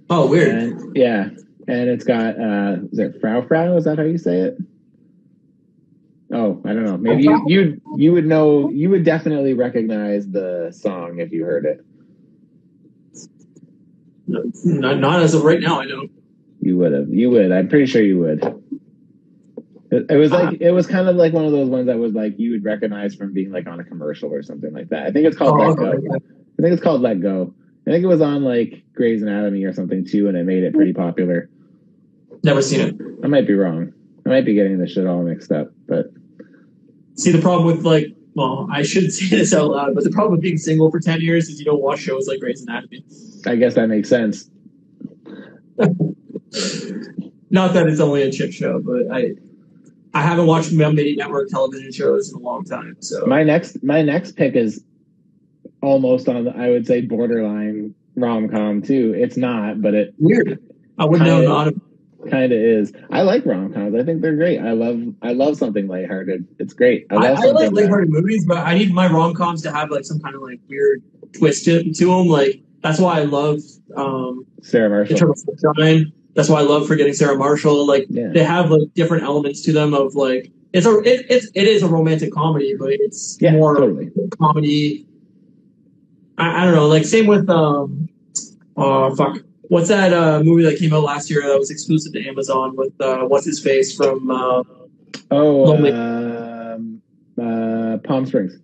Oh, weird. And yeah. And it's got uh is it Frou Frou? Is that how you say it? Oh, I don't know. Maybe you you you would know you would definitely recognize the song if you heard it. Not, not as of right now. I know. You would have. You would. I'm pretty sure you would. It, it was like ah. it was kind of like one of those ones that was like you would recognize from being like on a commercial or something like that. I think it's called Oh, Let Go. I think it's called Let Go. I think it was on like Grey's Anatomy or something too, and it made it pretty popular. Never seen it. I might be wrong. I might be getting this shit all mixed up, but See, the problem with like, well, I shouldn't say this out loud, but the problem with being single for 10 years is you don't watch shows like Grey's Anatomy. I guess that makes sense. Not that it's only a chick show, but I I haven't watched many network television shows in a long time. So My next my next pick is almost on the, I would say borderline rom com too. It's not, but it weird. I wouldn't know not. kind of is. I like rom coms. I think they're great. I love I love something lighthearted. It's great. I I, love I like something that- lighthearted movies, but I need my rom coms to have like some kind of like weird twist to, to them. Like that's why I love um, Sarah Marshall. That's why I love Forgetting Sarah Marshall. Like Yeah. they have like different elements to them of like it's a it, it's it is a romantic comedy, but it's Yeah, more totally. comedy. I, I don't know. Like same with um, oh fuck, what's that uh movie that came out last year that was exclusive to Amazon with uh what's his face from uh, Oh, Lonely- um, uh, Palm Springs.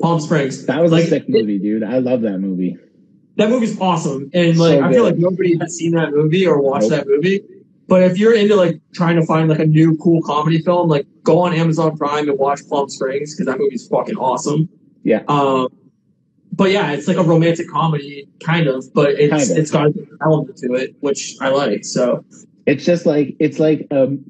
Palm Springs. That was like a sick movie, dude. I love that movie. That movie's awesome, and like So I feel like nobody has seen that movie or watched Nope. that movie. But if you're into like trying to find like a new cool comedy film, like go on Amazon Prime and watch Palm Springs because that movie's fucking awesome. Yeah. Um, but yeah, it's like a romantic comedy, kind of, but it's Kind of. it's got an element to it, which I like. So It's just like it's like um,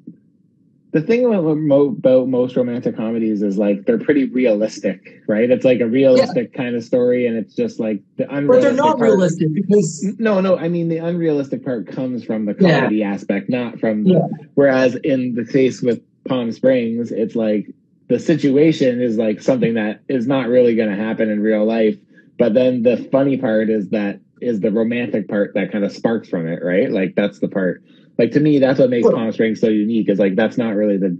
the thing about, most romantic comedies is like they're pretty realistic, right? It's like a realistic kind of story, and it's just like the unrealistic. but they're not part- realistic because No, no. I mean, the unrealistic part comes from the Yeah. comedy aspect, not from. The, Yeah. Whereas in the case with Palm Springs, it's like the situation is like something that is not really going to happen in real life. But then the funny part is that is the romantic part that kind of sparks from it, right? Like that's the part. Like to me, that's what makes Well- Palm Springs so unique. Is like that's not really the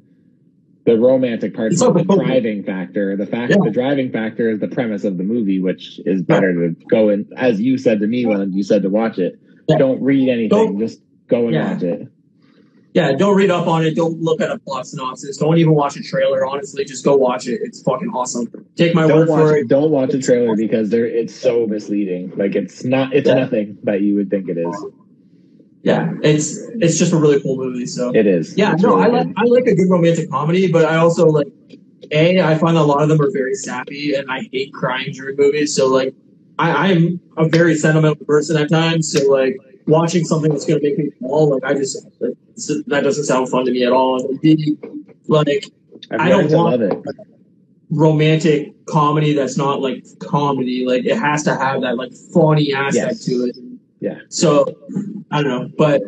the romantic part, It's but the driving factor. The fact, Yeah. the driving factor is the premise of the movie, which is better to go in. As you said to me when you said to watch it, Yeah. don't read anything, Don't- just go and Yeah. watch it. yeah, don't read up on it. Don't look at a plot synopsis. Don't even watch a trailer. Honestly, just go watch it. It's fucking awesome. Take my Don't word for it. don't watch a trailer because there it's so misleading. Like it's not, it's Yeah. nothing that you would think it is. Yeah, it's it's just a really cool movie. So It is. yeah, It's no, really I like good. I like a good romantic comedy, but I also like a I find a lot of them are very sappy, and I hate crying during movies. So like, I, I'm a very sentimental person at times, so like watching something that's gonna make me fall, like I just like, that doesn't sound fun to me at all. And the, like I've I don't want- love it. romantic comedy that's not like comedy, like it has to have that like funny aspect Yes. to it. Yeah. So I don't know, but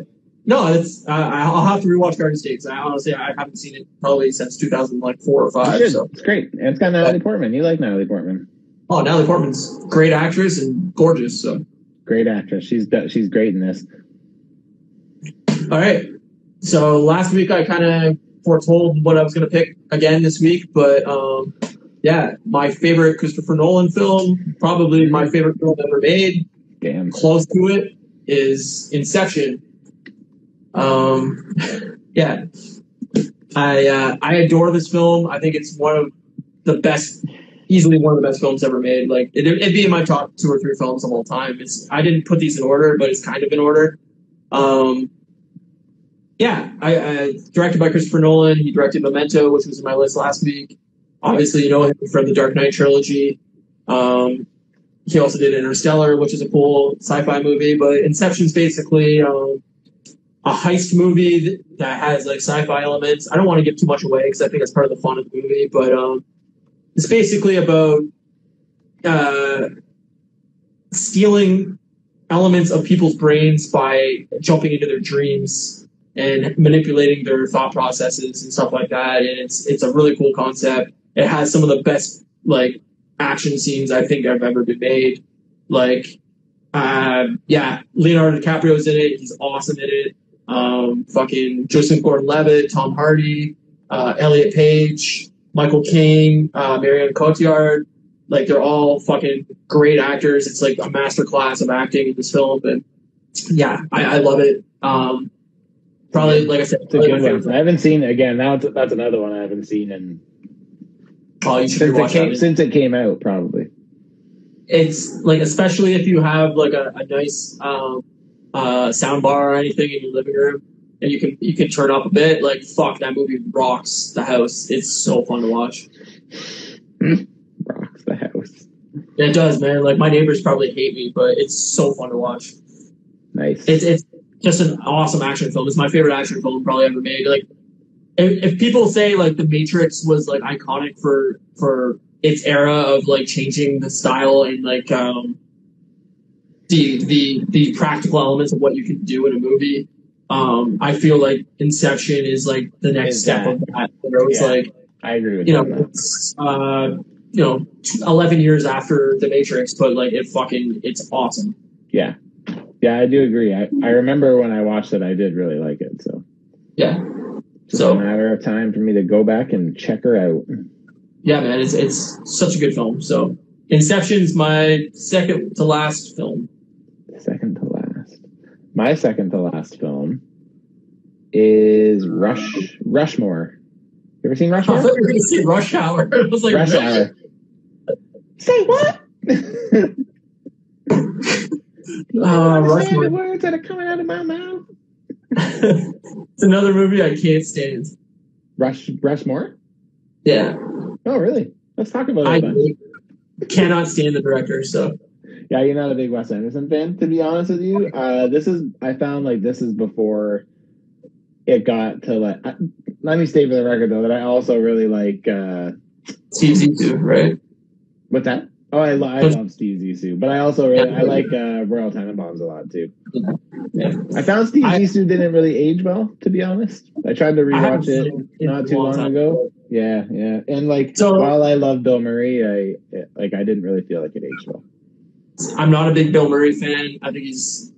no, it's uh, I'll have to rewatch Garden State. I honestly I haven't seen it probably since 2004 or five. So It's great. And it's got Natalie Portman. You like Natalie Portman. oh, Natalie Portman's great actress and gorgeous. So Great actress. She's she's great in this. all right. So last week I kind of foretold what I was going to pick again this week, but um, yeah, my favorite Christopher Nolan film, probably my favorite film ever made. Damn. close to it is Inception. Um, yeah, I uh, I adore this film. I think it's one of the best, easily one of the best films ever made. Like it, it'd be in my top two or three films of all time. It's I didn't put these in order, but it's kind of in order. Um, yeah, I, I directed by Christopher Nolan. He directed Memento, which was in my list last week. Obviously, you know him from the Dark Knight trilogy. Um, he also did Interstellar, which is a cool sci-fi movie. But Inception's basically um, a heist movie that- has like sci-fi elements. I don't want to give too much away because I think that's part of the fun of the movie. But um, it's basically about uh, stealing elements of people's brains by jumping into their dreams and manipulating their thought processes and stuff like that. And it's it's a really cool concept. It has some of the best like action scenes I think I've ever been made. Like, uh, yeah, Leonardo DiCaprio's in it. He's awesome in it. Um, fucking Joseph Gordon-Levitt, Tom Hardy, uh, Elliot Page, Michael Caine, uh, Marion Cotillard. Like they're all fucking great actors. It's like a masterclass of acting in this film, and yeah, I, I love it. Um, probably, like I said, It's a probably my good favorite one. I haven't seen again. It's, that's another one I haven't seen in Oh, you since it came since it came out. Probably. It's like especially if you have like a, a nice um, uh, sound bar or anything in your living room, and you can you can turn up a bit. Like fuck, that movie rocks the house. It's so fun to watch. Rocks the house. It does, man. Like my neighbors probably hate me, but it's so fun to watch. Nice. It's it's just an awesome action film. It's my favorite action film probably ever made. Like if, if people say like The Matrix was like iconic for for its era of like changing the style and like um the the the practical elements of what you can do in a movie. Um, I feel like Inception is like the next Is step that- of that. Where it's Yeah. like I agree with you you. know, uh, you know, eleven years after The Matrix, but like it fucking, it's awesome. Yeah. Yeah, I do agree. I, I remember when I watched it, I did really like it. So Yeah, it's So- a matter of time for me to go back and check her out. yeah, man, it's it's such a good film. So Inception's my second to last film. Second to last. My second to last film is Rush Rushmore. You ever seen I thought you were going to say Rush Hour. I was like, Rush? Hour. Say what? Uh, Understand the Rushmore. words that are coming out of my mouth. It's another movie I can't stand. Rush Rushmore? Yeah, Oh, really? Let's talk about I it then. cannot stand the director. So Yeah, you're not a big Wes Anderson fan, to be honest with you. Uh, this is I found like this is before it got to like. I, let me state for the record though that I also really like. Uh, Steve Zissou, right? what's that? Oh, I, lo- I love Steve Zissou, but I also really I like uh, Royal Tenenbaums a lot too. Yeah. I found Steve I- Zissou didn't really age well, to be honest. I tried to rewatch it not too long time. ago. Yeah, yeah, and like So- while I love Bill Murray, I like I didn't really feel like it aged well. I'm not a big Bill Murray fan. I think he's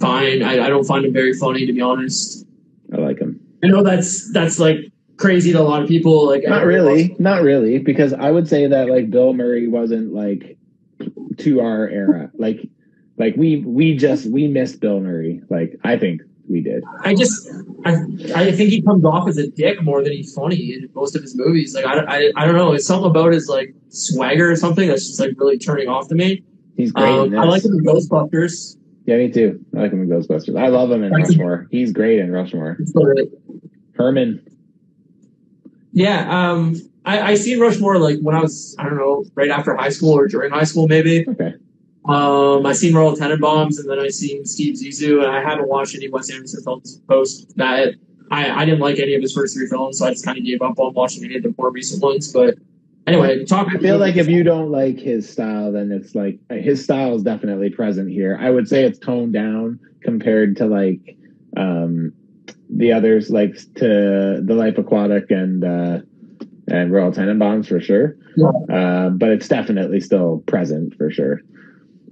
fine. I, I don't find him very funny, to be honest. I like him. I know that's that's like crazy to a lot of people. Like Not really, not really, because I would say that like Bill Murray wasn't like to our era. Like, like we we just we missed Bill Murray. Like I think we did. I just I I think he comes off as a dick more than he's funny in most of his movies. Like I, I, I don't know. It's something about his like swagger or something that's just like really turning off to me. He's great. in Um. I like him in Ghostbusters. Yeah, me too. I like him in Ghostbusters. I love him in Rushmore. He's great in Rushmore. Herman. Yeah, um, I, I seen Rushmore like when I was I don't know right after high school or during high school maybe. Okay. Um, I seen Royal Tenenbaums and then I seen Steve Zissou and I haven't watched any Wes Anderson films post that. I, I didn't like any of his first three films, so I just kind of gave up on watching any of the more recent ones. But anyway, talk. I feel like if you don't like his style, then it's like his style is definitely present here. I would say it's toned down compared to like um, the others, like to the Life Aquatic and uh, and Royal Tenenbaums for sure. Yeah. Uh, but it's definitely still present for sure.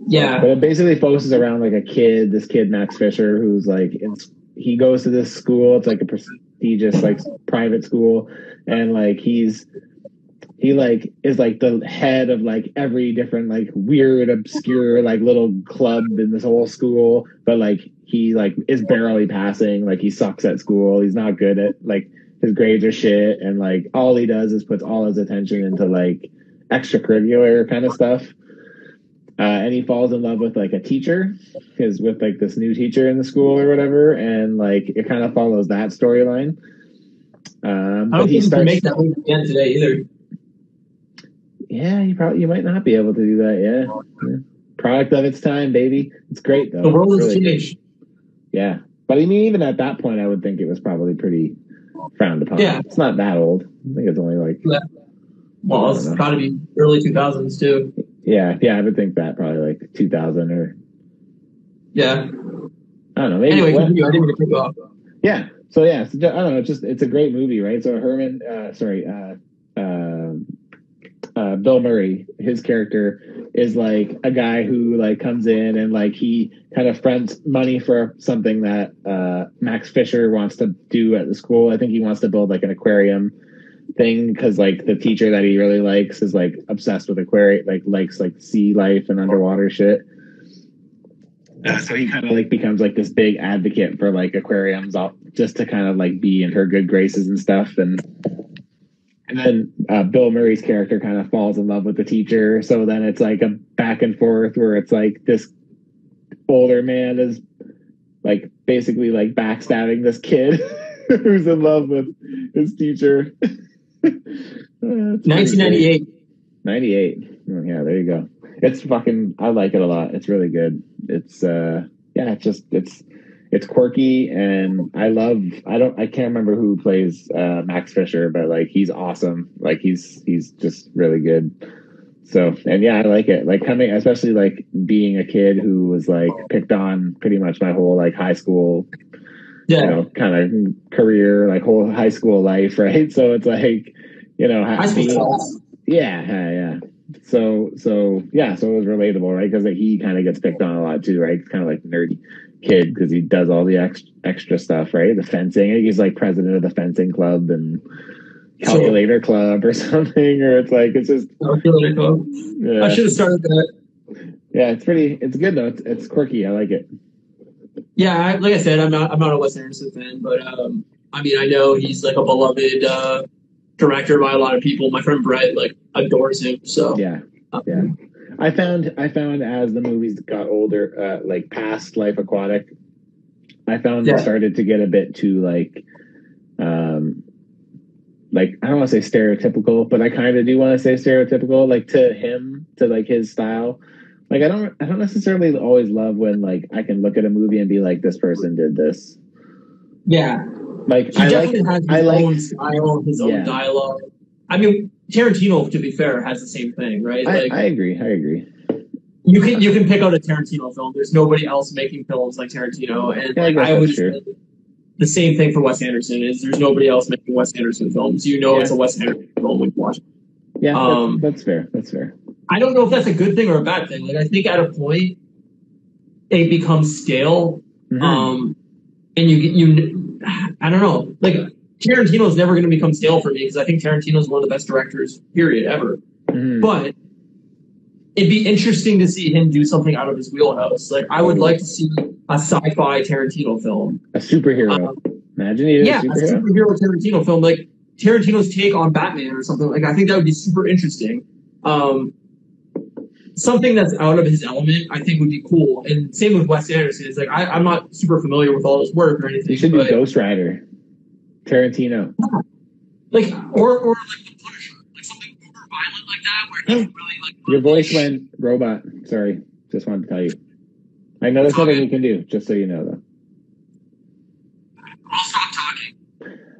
yeah, But it basically focuses around like a kid, this kid Max Fisher, who's like in, he goes to this school. It's like a prestigious like private school, and like he's he like is like the head of like every different like weird obscure like little club in this whole school but like he like is barely passing like he sucks at school he's not good at like his grades are shit and like all he does is puts all his attention into like extracurricular kind of stuff uh, and he falls in love with like a teacher is with like this new teacher in the school or whatever and like it kind of follows that storyline um I don't think you can starts make that leap again today either. yeah, you probably you might not be able to do that. Yeah, Yeah. product of its time, baby. It's great though. The world has really changed. Yeah, but I mean, even at that point, I would think it was probably pretty frowned upon. Yeah. it's not that old. I think it's only like Well, it's got to be early two thousands too. yeah, yeah. I would think that probably like 2000 or Yeah. I don't know. Maybe Anyway, what- I didn't mean off. Yeah. So yeah, so I don't know. It's just it's a great movie, right? So Herman, uh, sorry, uh, uh, uh, Bill Murray, his character is like a guy who like comes in and like he kind of fronts money for something that uh, Max Fisher wants to do at the school. I think he wants to build like an aquarium thing because like the teacher that he really likes is like obsessed with aquarium, like likes like sea life and underwater shit. Uh, so he kind of like becomes like this big advocate for like aquariums, all, just to kind of like be in her good graces and stuff. And and then uh, Bill Murray's character kind of falls in love with the teacher. So then it's like a back and forth where it's like this older man is like basically like backstabbing this kid who's in love with his teacher. Uh, it's pretty great. 1998. 98. Oh, yeah, there you go. It's fucking I like it a lot. It's really good. It's uh yeah, it's just it's it's quirky and I love I don't I can't remember who plays uh Max Fisher, but like he's awesome. Like he's he's just really good. So and yeah, I like it. Like coming especially like being a kid who was like picked on pretty much my whole like high school Yeah. you know, kind of career, like whole high school life, right? So it's like, you know, High school yeah, yeah, yeah. So, so yeah, so it was relatable, right? Because he kind of gets picked on a lot too, right? It's kind of like nerdy kid because he does all the extra extra stuff, right? The fencing. He's like president of the fencing club and calculator club or something, or it's like it's just feel like, oh, I yeah, should have started that. yeah. It's pretty. It's good though. It's, it's quirky. I like it. Yeah, I, like I said, I'm not I'm not a Wes Anderson fan, but um, I mean, I know he's like a beloved uh, director by a lot of people. My friend Brett like adores him. So Yeah, um, yeah. I found I found as the movies got older, uh, like past Life Aquatic, I found Yeah. it started to get a bit too like, um, like I don't want to say stereotypical, but I kind of do want to say stereotypical, like to him, to like his style. Like I don't I don't necessarily always love when like I can look at a movie and be like, this person did this. yeah, Like he I like definitely has his I like- own style, his own Yeah. dialogue. I mean, Tarantino, to be fair, has the same thing, right? I, Like I agree. I agree. you can you can pick out a Tarantino film. There's nobody else making films like Tarantino, and I like, guess I would that's say the same thing for Wes Anderson. Is there's nobody else making Wes Anderson films. You know, Yeah. it's a Wes Anderson film when you watch it. Yeah, that's- Um, that's fair. That's fair. I don't know if that's a good thing or a bad thing. Like I think at a point it becomes stale, Mhm. um, and you get you. I don't know. Like Tarantino is never going to become stale for me because I think Tarantino is one of the best directors, period, ever. Mhm. But it'd be interesting to see him do something out of his wheelhouse. Like I would like to see a sci-fi Tarantino film. A superhero. Um, Imagine is yeah, a a superhero. superhero Tarantino film, like Tarantino's take on Batman or something. Like I think that would be super interesting. Um, something that's out of his element, I think, would be cool. And same with Wes Anderson. It's like I, I'm not super familiar with all his work or anything. You should do Ghost Rider. Tarantino. like or or like the Punisher, like something uber violent like that, where he really like. Your voice went robot. Sorry, just wanted to tell you. I know there's nothing you can do, just so you know, though. I'll stop talking.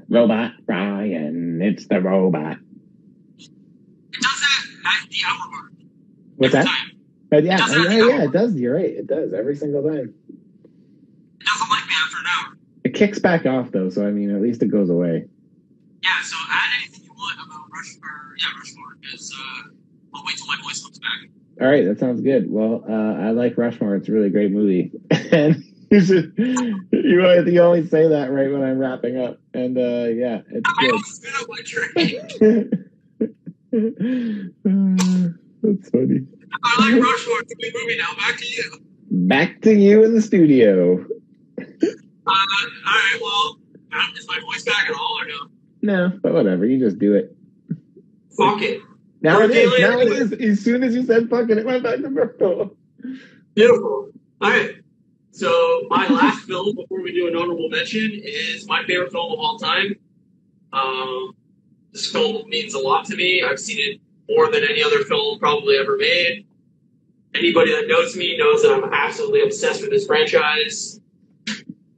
Robot Ryan, it's the robot. It does that at the hour mark. What's that? Time. But yeah, yeah, yeah, it does. You're right. It does every single time. It doesn't like me after an hour. It kicks back off though, so I mean, at least it goes away. Yeah, so add anything you want about Rushmore. yeah, Rushmore, because uh, I'll wait till my voice comes back. All right, that sounds good. Well, uh, I like Rushmore. It's a really great movie, and you should you always, you always say that right when I'm wrapping up, and uh, yeah, it's I good. almost spit out my drink. That's funny. I like Rushmore. It's a good movie now. Back to you. Back to you in the studio. Uh, all right, well, is my voice back at all or no? No, but whatever. You just do it. Fuck it. Now it Okay, is. Now it later. is. As soon as you said fuck it it went back to Merkel. Beautiful. All right. So my last film before we do an honorable mention is my favorite film of all time. Um, this film means a lot to me. I've seen it more than any other film probably ever made. Anybody that knows me knows that I'm absolutely obsessed with this franchise.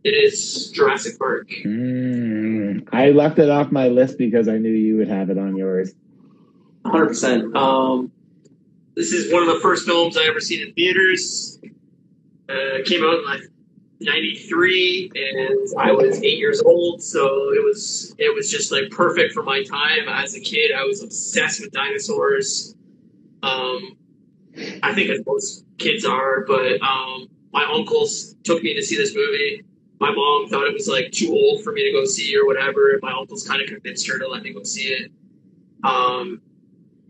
It is Jurassic Park. Mm, I left it off my list because I knew you would have it on yours. 100%. Um, this is one of the first films I ever seen in theaters. Uh, it came out in like 93 and I was eight years old. So it was, it was just like perfect for my time. As a kid, I was obsessed with dinosaurs. Um, I think as most kids are, but, um, my uncles took me to see this movie. My mom thought it was like too old for me to go see or whatever. And my uncles kind of convinced her to let me go see it. Um,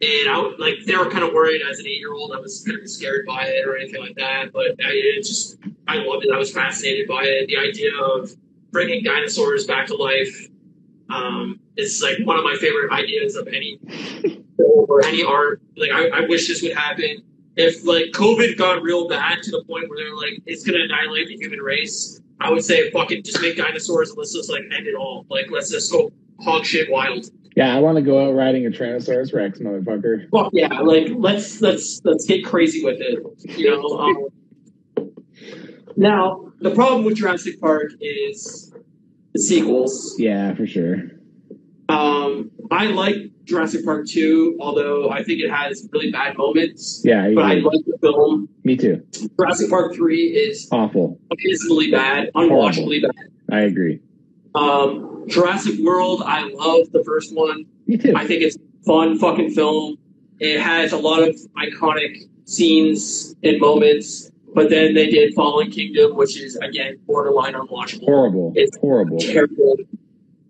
and I like they were kind of worried as an eight year old I was to be scared by it or anything like that. But I it just I loved it. I was fascinated by it. The idea of bringing dinosaurs back to life um, is like one of my favorite ideas of any or any art. Like I, I wish this would happen. If like COVID got real bad to the point where they're like it's going to annihilate the human race, I would say fucking just make dinosaurs and let's just like end it all. Like let's just go hog shit wild. Yeah, I want to go out riding a Tyrannosaurus Rex, motherfucker. Fuck yeah, like let's let's let's get crazy with it. You know. Um, now the problem with Jurassic Park is the sequels. Yeah, for sure. Um, I like Jurassic Park two, although I think it has really bad moments. Yeah, But I like the film. me too. Jurassic Park three is Awful. abysmally bad, unwatchably bad. I agree. Um, Jurassic World, I love the first one. Me too. I think it's a fun fucking film. It has a lot of iconic scenes and moments, but then they did Fallen Kingdom, which is again borderline unwatchable. Horrible. It's Horrible. Terrible.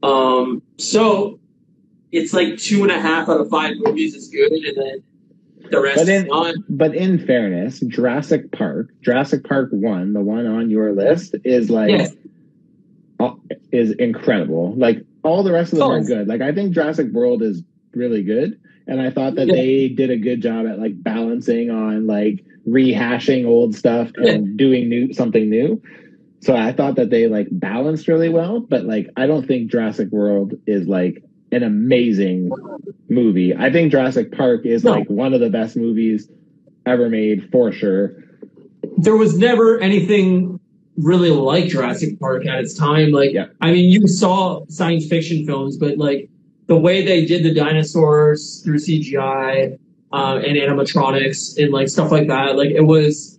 Um, so it's like two and a half out of five movies is good, and then the rest But is in- not. But in fairness, Jurassic Park, Jurassic Park One, the one on your list, is like Yes. uh, is incredible. Like all the rest of them Oh. are good. Like I think Jurassic World is really good, and I thought that Yeah. they did a good job at like balancing on like rehashing old stuff and doing new something new. So I thought that they like balanced really well, but like I don't think Jurassic World is like an amazing movie. I think Jurassic Park is No. like one of the best movies ever made for sure. there was never anything really like Jurassic Park at its time. Like, Yeah. I mean, you saw science fiction films, but like the way they did the dinosaurs through CGI uh, and animatronics and like stuff like that, like it was.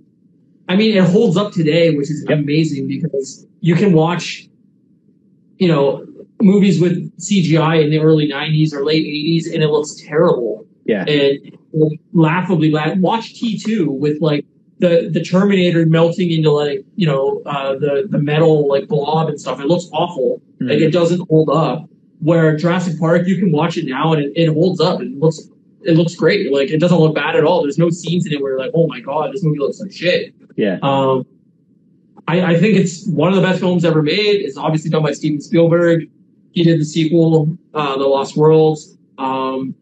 I mean, it holds up today, which is Yep. amazing because you can watch, you know, movies with CGI in the early '90s or late '80s, and it looks terrible Yeah. and laughably bad. Watch T two with like the the Terminator melting into like you know uh, the the metal like blob and stuff. It looks awful. Hmm. Like it doesn't hold up. Where Jurassic Park, you can watch it now and it, it holds up. It looks it looks great. Like it doesn't look bad at all. There's no scenes in it where you're like, oh my god, this movie looks like shit. Yeah. Um, I, I think it's one of the best films ever made. It's obviously done by Steven Spielberg. He did the sequel, uh, The Lost Worlds. Um,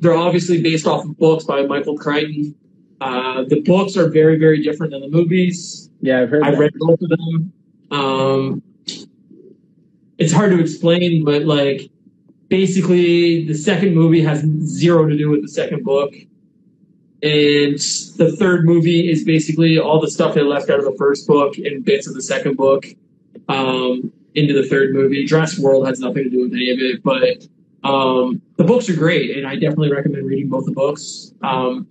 they're obviously based off of books by Michael Crichton. Uh, the books are very, very different than the movies. Yeah, I've heard I read both of them. Um, it's hard to explain, but like basically the second movie has zero to do with the second book. And the third movie is basically all the stuff they left out of the first book and bits of the second book um, into the third movie. Jurassic World has nothing to do with any of it, but um, the books are great, and I definitely recommend reading both the books. Um,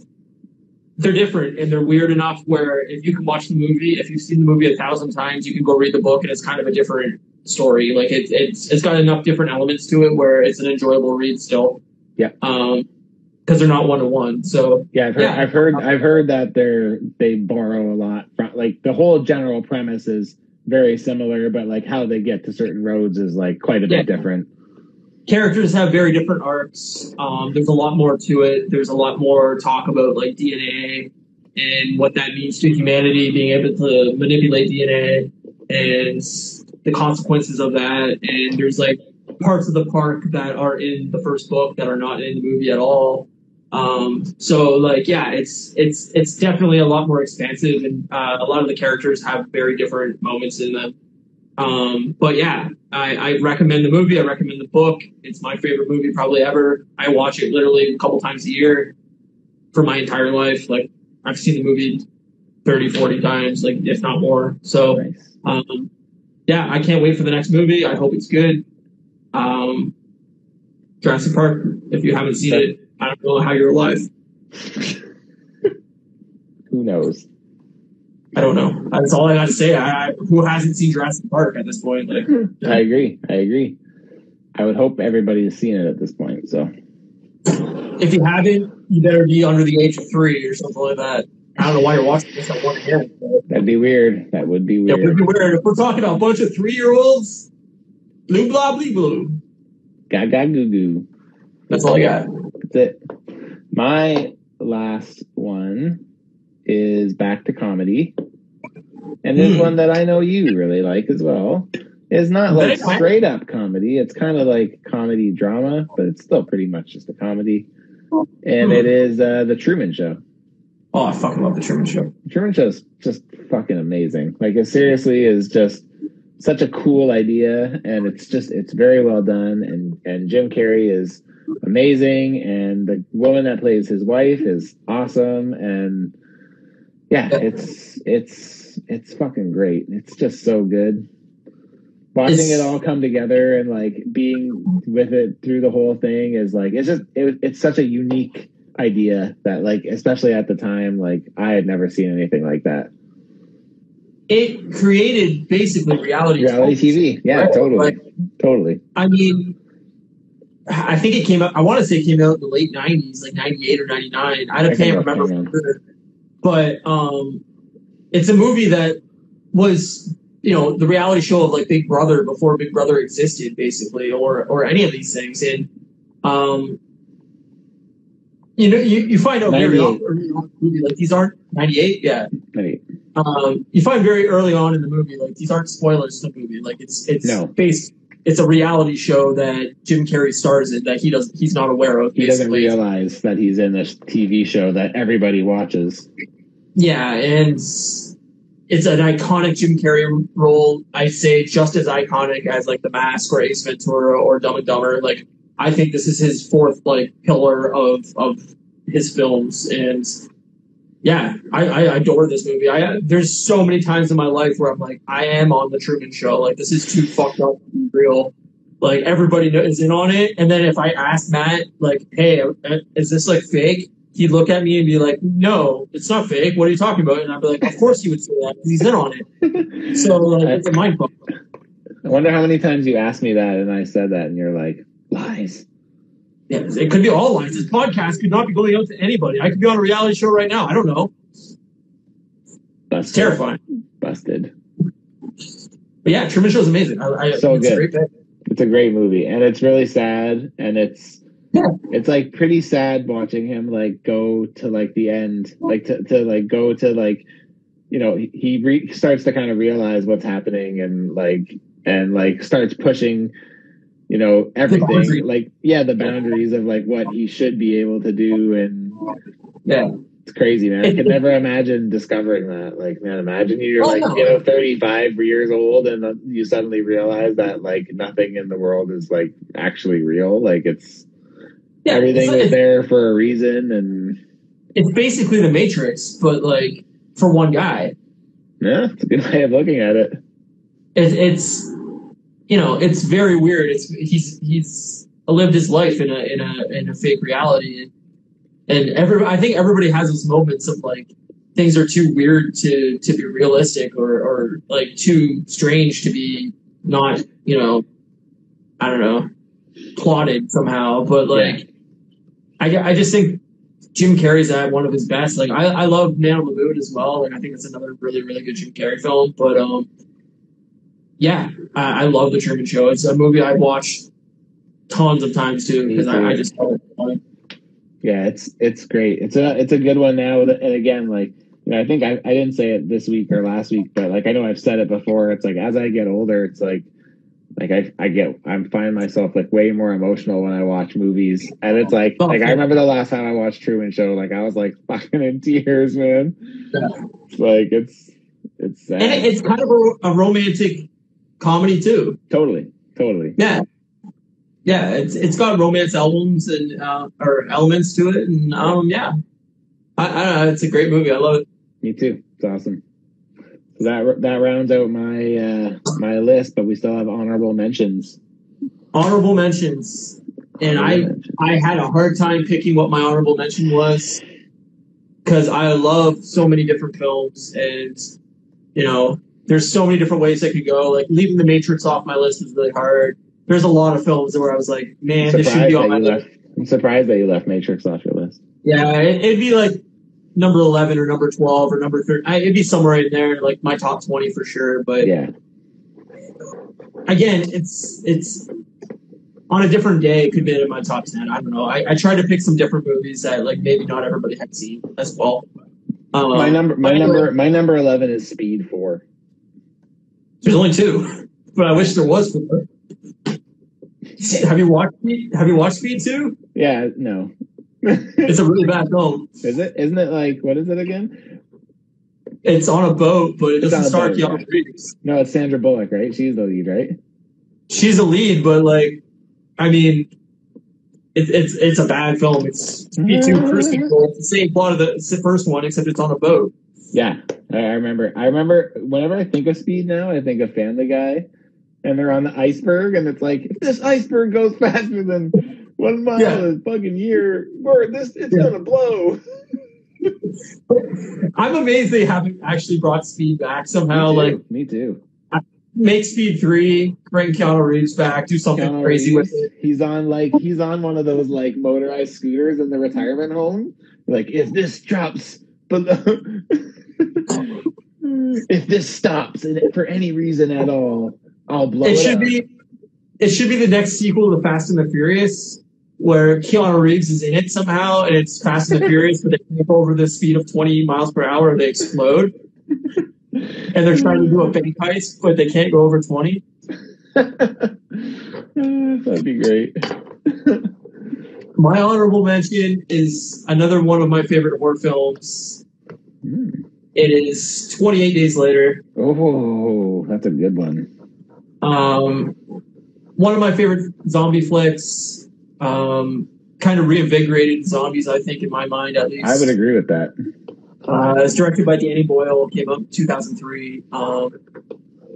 they're different and they're weird enough where if you can watch the movie, if you've seen the movie a thousand times, you can go read the book, and it's kind of a different story. Like it's it's it's got enough different elements to it where it's an enjoyable read still. Yeah. Um, because they're not one to one. So Yeah, I've heard, Yeah. I've heard, I've heard that they're they borrow a lot from like the whole general premise is very similar, but like how they get to certain roads is like quite a bit different. characters have very different arcs. Um, there's a lot more to it. There's a lot more talk about like DNA and what that means to humanity, being able to manipulate DNA and the consequences of that. And there's like parts of the park that are in the first book that are not in the movie at all. Um, so like, yeah, it's, it's, it's definitely a lot more expansive and, uh, a lot of the characters have very different moments in them. Um, but yeah, I, I recommend the movie. I recommend the book. It's my favorite movie probably ever. I watch it literally a couple times a year for my entire life. Like I've seen the movie 30, 40 times, like if not more. So, um, yeah, I can't wait for the next movie. I hope it's good. Um, Jurassic Park, if you haven't seen it, I don't know how you're alive. Who knows? I don't know. That's all I got to say. I, I, who hasn't seen Jurassic Park at this point? Like, I agree. I agree. I would hope everybody has seen it at this point. So if you haven't, you better be under the age of three or something like that. I don't know why you're watching this at one again. that'd be weird. That would be weird. would be weird if we're talking about a bunch of three year olds. Blue blah blue blue. Gaga goo goo. That's all I got. My last one is back to comedy. And this Hmm. one that I know you really like as well is not like straight up comedy. It's kind of like comedy drama, but it's still pretty much just a comedy. And Hmm. it is uh, The Truman Show. Oh, I fucking love the Truman Show. The Truman Show is just fucking amazing. Like it seriously is just such a cool idea and it's just it's very well done and and Jim Carrey is amazing and the woman that plays his wife is awesome and yeah, it's it's it's fucking great. It's just so good. Watching It's- it all come together and like being with it through the whole thing is like it's just it, it's such a unique idea that like especially at the time like I had never seen anything like that. It created basically reality Reality TV. Yeah, Right, totally. like- totally. I mean, I think it came out. I want to say it came out in the late '90s, like '98 or '99. I I don't- can't remember for sure. But um, it's a movie that was, you know, the reality show of like Big Brother before Big Brother existed, basically, or or any of these things. And um, you know, you, you find out very early on the movie like these aren't '98, yeah. Maybe. um, you find very early on in the movie, like these aren't spoilers to the movie. Like it's it's No. based. It's a reality show that Jim Carrey stars in that he does he's not aware of. He doesn't realize that he's in this TV show that everybody watches. Yeah, and it's an iconic Jim Carrey role. I say just as iconic as like The Mask or Ace Ventura or Dumb and Dumber. Like I think this is his fourth like pillar of of his films, and yeah, I, I adore this movie. I there's so many times in my life where I'm like, I am on the Truman Show. Like this is too fucked up to be real. Like everybody is in on it, and then if I ask Matt, like, hey, is this like fake? He'd look at me and be like, "No, it's not fake. What are you talking about?" And I'd be like, "Of course he would say that. 'cause He's in on it." So like, it's a mind fuck. I wonder how many times you asked me that and I said that and you're like, lies. Yeah, it could be all lines. This podcast could not be going out to anybody. I could be on a reality show right now. I don't know. It's terrifying. Busted. But yeah, Truman Show is amazing. I, I, So it's a good. great pick. It's a great movie and it's really sad and it's Yeah. it's like pretty sad watching him like go to like the end like to, to like go to like you know he, he re- starts to kind of realize what's happening and like and like starts pushing you know everything like yeah the boundaries of like what he should be able to do and Yeah. It's crazy, man. I could never imagine discovering that. Like, man, imagine you're Oh, like, you know, 35 years old and you suddenly realize that like nothing in the world is like actually real. Like it's Yeah, everything was there for a reason. And it's basically the Matrix, but like for one guy. yeah, it's a good way of looking at it. It, it's you know, it's very weird. It's he's he's lived his life in a in a in a fake reality, and, and every I think everybody has those moments of like things are too weird to to be realistic or or like too strange to be not you know I don't know plotted somehow. But like I I just think Jim Carrey's at one of his best. Like I, I love Man on the Moon as well. Like I think it's another really really good Jim Carrey film. But um, yeah, I, I love the Truman Show. It's a movie I've watched tons of times too because I, I mm-hmm. just love it. funny. Yeah, it's it's great. It's a it's a good one now. And again, like you know, I think I, I didn't say it this week or last week, but like I know I've said it before. It's like as I get older, it's like like I I get I'm find myself like way more emotional when I watch movies, and it's like Oh, like I remember the last time I watched Truman Show, like I was like fucking in tears, man. Yeah. It's like it's it's sad. And it's kind of a, a romantic comedy too. totally totally Yeah. Yeah, it's it's got romance albums and uh, or elements to it, and um, yeah, I, I don't know. It's a great movie. I love it. me too. It's awesome. So that that rounds out my uh my list, but we still have honorable mentions. Honorable mentions, and I mentions. I had a hard time picking what my honorable mention was because I love so many different films, and you know, there's so many different ways I could go. Like leaving The Matrix off my list is really hard. There's a lot of films where I was like, man, this should be on my you list. I'm surprised that you left Matrix off your list. Yeah, it, it'd be like number 11 or number 12 or number 30. It'd be somewhere in there, like my top 20 for sure. But Yeah, again, it's it's on a different day. It could be in my top 10. I don't know. I, I tried to pick some different movies that like maybe not everybody had seen as well. Um, my number, my number, my number eleven is Speed Four. There's only two, but I wish there was more. Have you watched Have you watched Speed 2? Yeah, no, It's a really bad film. is it? Isn't it like what is it again? It's on a boat, but it It's doesn't on a star boat, Keanu. Reeves. No, it's Sandra Bullock, right? She's the lead, right? she's a lead, but like, I mean, it, it's it's a bad film. It's Speed Two Control. It's the same plot of the first one, except it's on a boat. Yeah, I remember. I remember. Whenever I think of Speed now, I think of Family Guy, and they're on the iceberg, and it's like if this iceberg goes faster than one mile Yeah. a fucking year, or this it's Yeah. gonna blow. I'm amazed they haven't actually brought Speed back somehow. Me. Like, me too. make Speed Three, bring Keanu Reeves back, do something Keanu crazy Reeves, with it. He's on like he's on one of those like motorized scooters in the retirement home. Like if this drops below, if this stops and for any reason at all, I'll blow it. It should up. be, it should be the next sequel to Fast and the Furious. Where Keanu Reeves is in it somehow, and it's Fast and the Furious, but they go over the speed of 20 miles per hour, and they explode. and they're trying to do a bank heist, but they can't go over 20. That'd be great. My honorable mention is another one of my favorite horror films. Hmm. It is 28 Days Later. Oh, that's a good one. Um, one of my favorite zombie flicks. Um, kind of reinvigorated zombies, I think, in my mind at least. I would agree with that. Uh, it's directed by Danny Boyle. Came out 2003. Um,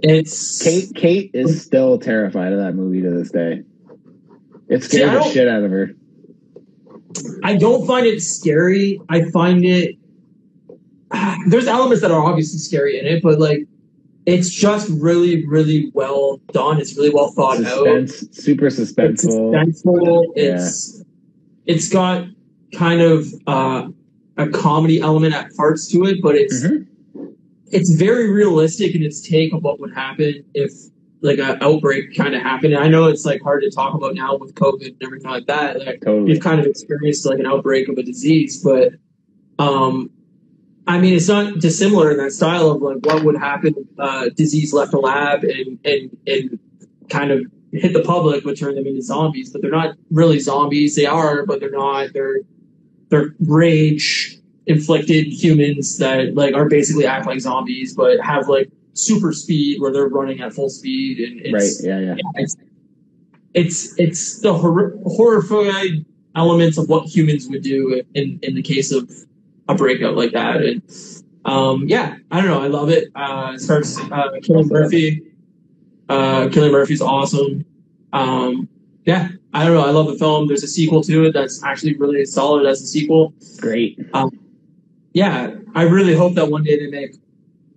it's Kate Kate is still terrified of that movie to this day. It See, scared I the shit out of her. I don't find it scary. I find it. There's elements that are obviously scary in it, but like, it's just really, really well done. It's really well thought out. Suspense, super It's suspenseful. suspenseful. It's it's got kind of uh, a comedy element at parts to it, but it's Mhm. it's very realistic in its take of what would happen if like an outbreak kind of happened. And I know it's like hard to talk about now with COVID and everything like that. Like, Totally. we've kind of experienced like an outbreak of a disease, but um, I mean, it's not dissimilar in that style of like what would happen if uh, disease left a lab and and and kind of hit the public would turn them into zombies, but they're not really zombies. They are, but they're not. They're they're rage inflicted humans that like are basically act like zombies, but have like super speed where they're running at full speed, and it's, right. Yeah, yeah. it's it's it's the hor- horrified elements of what humans would do in in the case of a breakout like that, and um, yeah, I don't know, I love it. Uh, it starts uh, Cillian Murphy. Uh, Cillian Murphy's awesome. Um, yeah, I don't know. I love the film. There's a sequel to it that's actually really solid as a sequel. Great. Yeah, I really hope that one day they make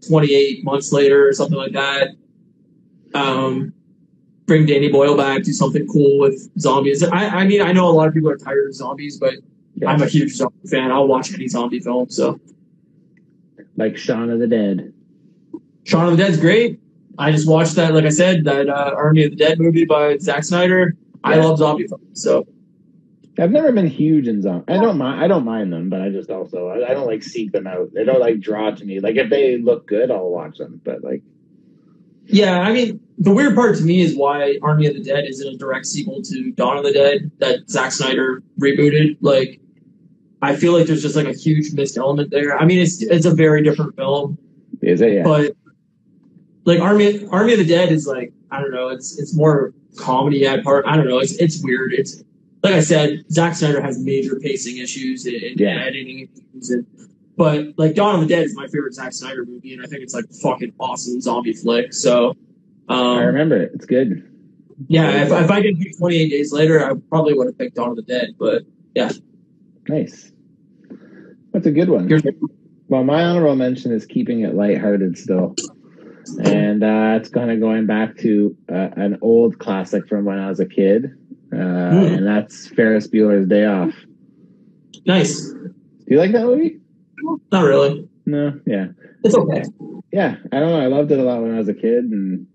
28 months later or something like that. Um, bring Danny Boyle back, do something cool with zombies. I, I mean, I know a lot of people are tired of zombies, but Yeah. I'm a huge zombie fan. I'll watch any zombie film. So like Shaun of the Dead. Shaun of the Dead's great. I just watched that, like I said, that uh, Army of the Dead movie by Zack Snyder. I love zombie films. So I've never been huge in zombie. I don't mind. I don't mind them, but I just also I, I don't like seek them out. They don't like draw to me. Like if they look good, I'll watch them. But like, Yeah, I mean, the weird part to me is why Army of the Dead isn't a direct sequel to Dawn of the Dead that Zack Snyder rebooted. Like, I feel like there's just like a huge missed element there. I mean, it's it's a very different film, is it? Yeah. but like Army Army of the Dead is like I don't know, it's it's more comedy at part. I don't know, it's it's weird. It's like I said, Zack Snyder has major pacing issues and, and Yeah. editing issues, and, but like Dawn of the Dead is my favorite Zack Snyder movie, and I think it's like fucking awesome zombie flick. So. Um, I remember it. It's good. yeah, if, if I pick 28 days later, I probably would have picked Dawn of the Dead. But Nice. That's a good one. Yours- Well, my honorable mention is keeping it lighthearted still. And uh, it's kind of going back to uh, an old classic from when I was a kid. Uh, Hmm. And that's Ferris Bueller's Day Off. nice. Do you like that movie? Not really. No? Yeah. It's okay. Yeah. I don't know. I loved it a lot when I was a kid. And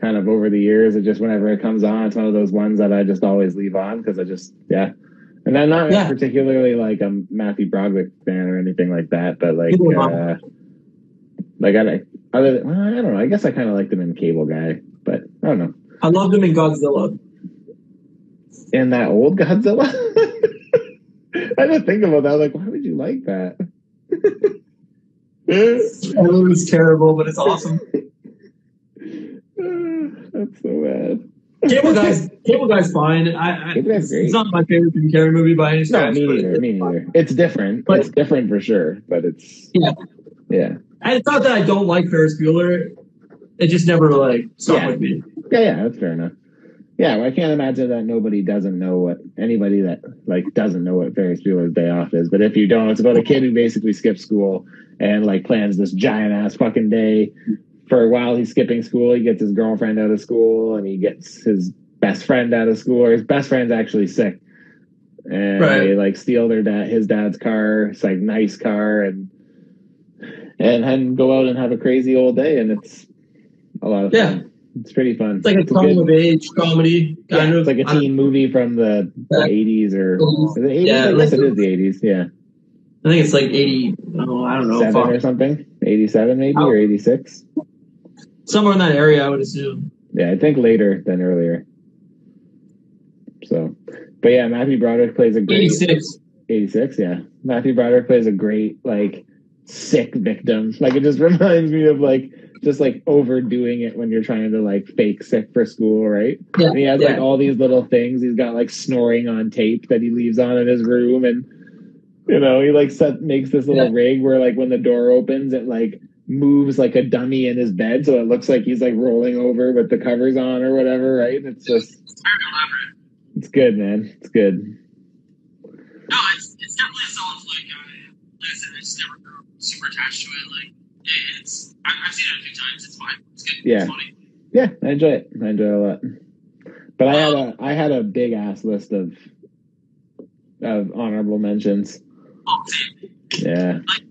kind of over the years, it just, whenever it comes on, it's one of those ones that I just always leave on because I just, yeah. And I'm not Yeah. particularly like a Matthew Broderick fan or anything like that, but like, I. uh, like I, other than, well, I don't know. I guess I kind of liked him in Cable Guy, but I don't know. I loved him in Godzilla. In that old Godzilla, I didn't think about that. Like, why would you like that? That movie's terrible, but it's awesome. That's so bad. Cable Guy's Cable Guy's fine. I, I, Cable Guy's it's, great. it's not my favorite Jim Carrey movie by any No, me neither. it's Me neither. It's different. But- it's different for sure, but it's Yeah. yeah, And it's not that I don't like Ferris Bueller. It just never like stuck Yeah. with me. yeah, yeah. That's fair enough. Yeah, well, I can't imagine that nobody doesn't know what anybody that like doesn't know what Ferris Bueller's Day Off is. But if you don't, it's about a kid who basically skips school and like plans this giant ass fucking day. For a while, he's skipping school. He gets his girlfriend out of school, and he gets his best friend out of school. Or his best friend's actually sick, and Right. they like steal their dad his dad's car. It's like nice car, and and then go out and have a crazy old day, and it's a lot of Yeah. fun. It's pretty fun. It's like a coming of age comedy kind yeah, of. it's like a teen movie from the. 80s or it 80s? Yeah, I guess it is the 80s. Yeah, I think it's like 80. Oh, I don't know. seven or something. 87 maybe Oh. or 86. Somewhere in that area, I would assume. Yeah, I think later than earlier. So, but yeah, Matthew Broderick plays a great 86. 86. Yeah, Matthew Broderick plays a great like sick victim. Like it just reminds me of like just like overdoing it when you're trying to like fake sick for school, right? Yeah. And he has yeah. like all these little things. He's got like snoring on tape that he leaves on in his room, and you know he like set makes this little Yeah. rig where like when the door opens, it like moves like a dummy in his bed, so it looks like he's like rolling over with the covers on or whatever, right? And it's just It's very elaborate. it's good, man. It's good. No, it's, it's definitely a solid flick. Uh, I, like I said, I just never grew super attached to it. Like, it, it's, I, I've seen it a few times. It's fine. It's good. Yeah. It's funny. Yeah, I enjoy it. I enjoy it a lot. But I had a I had a big ass list of of honorable mentions. Oh, see, Yeah. leaving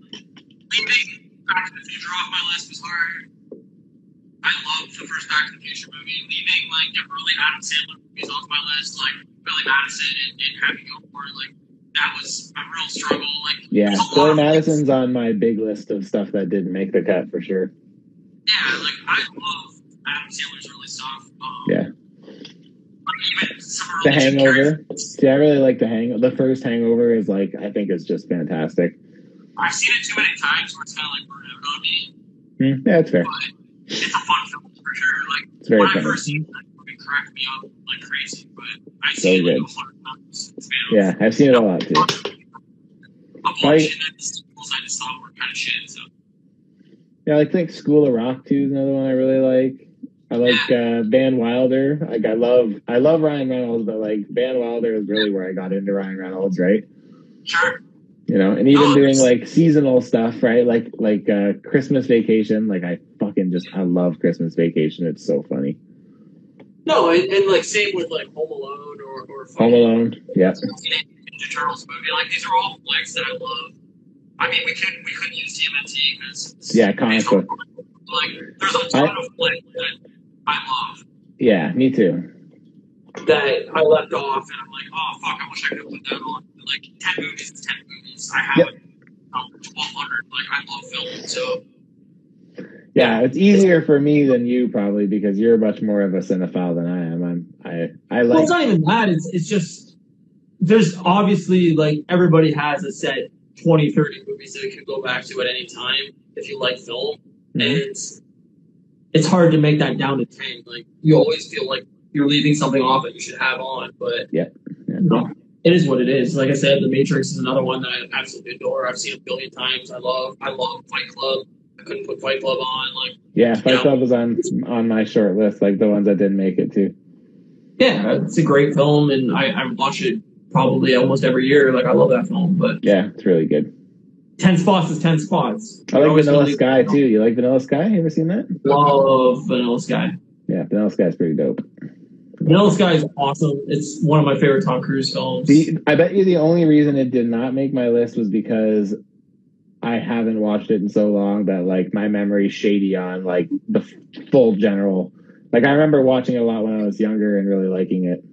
the first Back to the Future movie. Leaving, like, the early Adam Sandler movies off my list, like Billy Madison and, and Happy Gilmore, like, that was a real struggle. Like, Yeah. there's a lot Billy Madison's on my big list of stuff that didn't make the cut for sure. Yeah, like I love Adam Sandler's early stuff. Um, Yeah. Like even some The early Jim Carrey- Hangover. See, I really like the hang the first hangover is like I think is just fantastic. I've seen it too many times where it's kind of like burned out on me. Hmm, yeah, that's fair. But it's a fun film for sure. Like It's very when I funny. first seen it, it cracked me up like crazy. But I So see it good. hundred times. Yeah, I've seen it a lot too. A bunch and then the sequels I just thought were kind of shit. So Yeah, I think School of Rock too is another one I really like. I like uh, Van Wilder. Like I love, I love Ryan Reynolds, but like Van Wilder is really where I got into Ryan Reynolds, right? sure. You know, and even Oh, doing like seasonal stuff, right? Like like uh, Christmas Vacation. Like I fucking just I love Christmas Vacation. It's so funny. No, and, and like same with like Home Alone or or Home Alone. Yeah, Ninja Turtles movie. Like these are all flicks that I love. I mean, we couldn't we couldn't use TMNT because Yeah, comic book. Like there's a ton of flicks that I love yeah, me too. that I left off, and I'm like, oh fuck, I wish I could have put that on. Like ten movies ten movies. I have Yep. um, twelve hundred. Like I love film, so Yeah, it's easier for me than you probably because you're much more of a cinephile than I am. I'm I I like. well, it's not even that. It's it's just there's obviously like everybody has a set 20, 30 movies that you can go back to at any time if you like film. Mhm. and it's hard to make that down to 10 like you always feel like you're leaving something off that you should have on but Yeah. Yeah. know, it is what it is like i said the matrix is another one that i absolutely adore i've seen a billion times i love i love fight club couldn't put fight club on like yeah. Fight Yeah. Club was on on my short list, like the ones that didn't make it too. yeah it's a great film and i, I watch it probably almost every year like i love that film but Yeah, it's really good. 10 spots is 10 spots I like Vanilla Sky too. You like Vanilla Sky? You ever seen that? love vanilla sky Yeah, Vanilla Sky's pretty dope. vanilla sky is awesome it's one of my favorite tom cruise films The, I bet you the only reason it did not make my list was because I haven't watched it in so long that like my memory's shady on like the f- full general. Like I remember watching it a lot when I was younger and really liking it.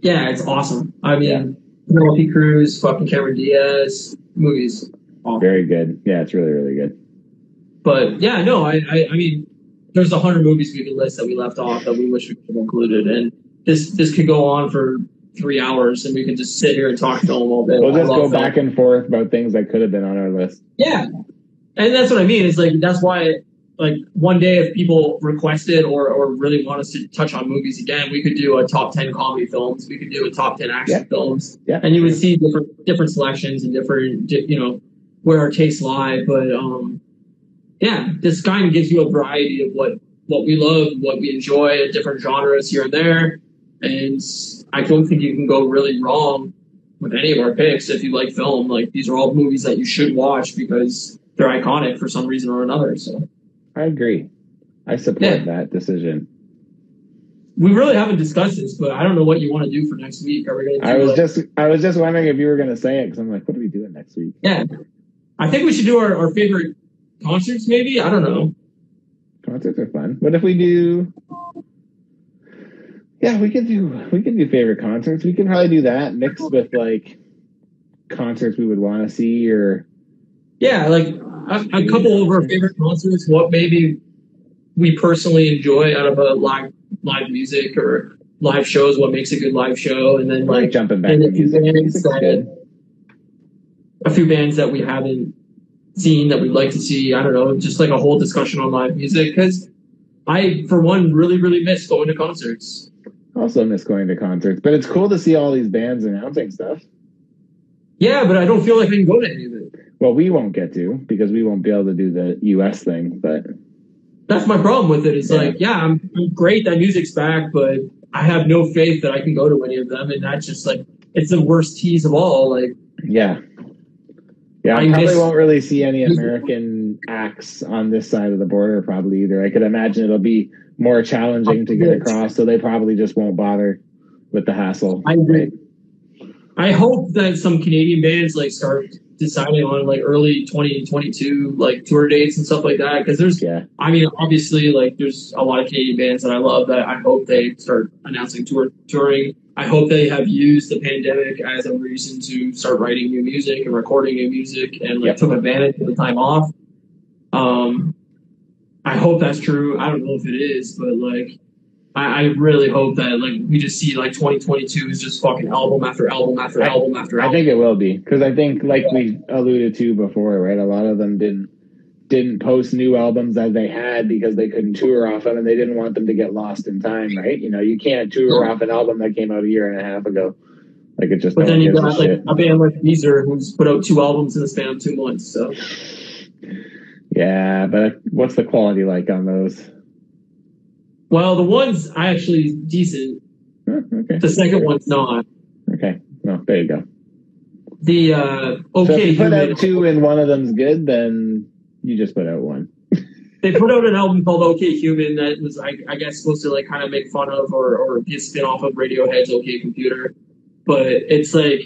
Yeah, it's awesome. I Yeah. mean, Penelope Cruz, fucking Cameron Diaz, movies. Awesome. Very good. Yeah, it's really really good. But yeah, no, I, I, I mean, there's a hundred movies we could list that we left off that we wish we could have included, and this this could go on for three hours, and we could just sit here and talk film all day. We'll just go film. back and forth about things that could have been on our list. Yeah, and that's what I mean. It's like that's why, like, one day if people request it or or really want us to touch on movies again, we could do a top ten comedy films. We could do a top ten action Yeah. films. Yeah. and you would see different different selections and different di- you know where our tastes lie but um yeah this kind of gives you a variety of what what we love what we enjoy different genres here and there and i don't think you can go really wrong with any of our picks if you like film like these are all movies that you should watch because they're iconic for some reason or another so I agree. I support Yeah. that decision. we really haven't discussed this but i don't know what you want to do for next week are we going I was like- just I was just wondering if you were going to say it because I'm like, what are we doing next week? yeah i think we should do our, our favorite concerts maybe i don't know Concerts are fun. What if we do? Yeah, we could do we could do favorite concerts. We can probably do that mixed with like concerts we would want to see or Yeah, like a, a couple of our favorite concerts. What maybe we personally enjoy out of a live live music or live shows. What makes a good live show, and then like like jumping back and to if music. bands that- a few bands that we haven't seen that we'd like to see. I don't know, just like a whole discussion on live music because I, for one, really really miss going to concerts. Also miss going to concerts, but it's cool to see all these bands announcing stuff. Yeah, but I don't feel like I can go to any of it. Well, we won't get to because we won't be able to do the U.S. thing, but That's my problem with it. It's Yeah. like, yeah, I'm, I'm great that music's back, but I have no faith that I can go to any of them, and that's just like it's the worst tease of all. Like, yeah. Yeah, I I probably miss- won't really see any American acts on this side of the border, probably either. I could imagine it'll be more challenging to get across, so they probably just won't bother with the hassle. I agree. I hope that some Canadian bands like start deciding on like early 2022 like tour dates and stuff like that because there's Yeah, I mean obviously like there's a lot of Canadian bands that I love that I hope they start announcing tour touring. I hope they have used the pandemic as a reason to start writing new music and recording new music and like Yep. took advantage of the time off. Um I hope that's true. I don't know if it is, but like I, I really hope that like we just see like 2022 is just fucking album after album after album after album. I think it will be because I think, like we alluded to before, right? A lot of them didn't didn't post new albums as they had because they couldn't tour off them, and they didn't want them to get lost in time, right? You know, you can't tour off an album that came out a year and a half ago. Like it just. but no then you got like shit. a band like Weezer who's put out two albums in the span of two months. So Yeah, but what's the quality like on those? Well, the one's actually decent. Huh, okay, The second one's not. okay. Well, there you go. The uh, So if okay, you put Human- out two and one of them's good, then you just put out one. they put out an album called OK Human that was, I, I guess, supposed to like kind of make fun of or, or be a spin off of Radiohead's OK Computer, but it's like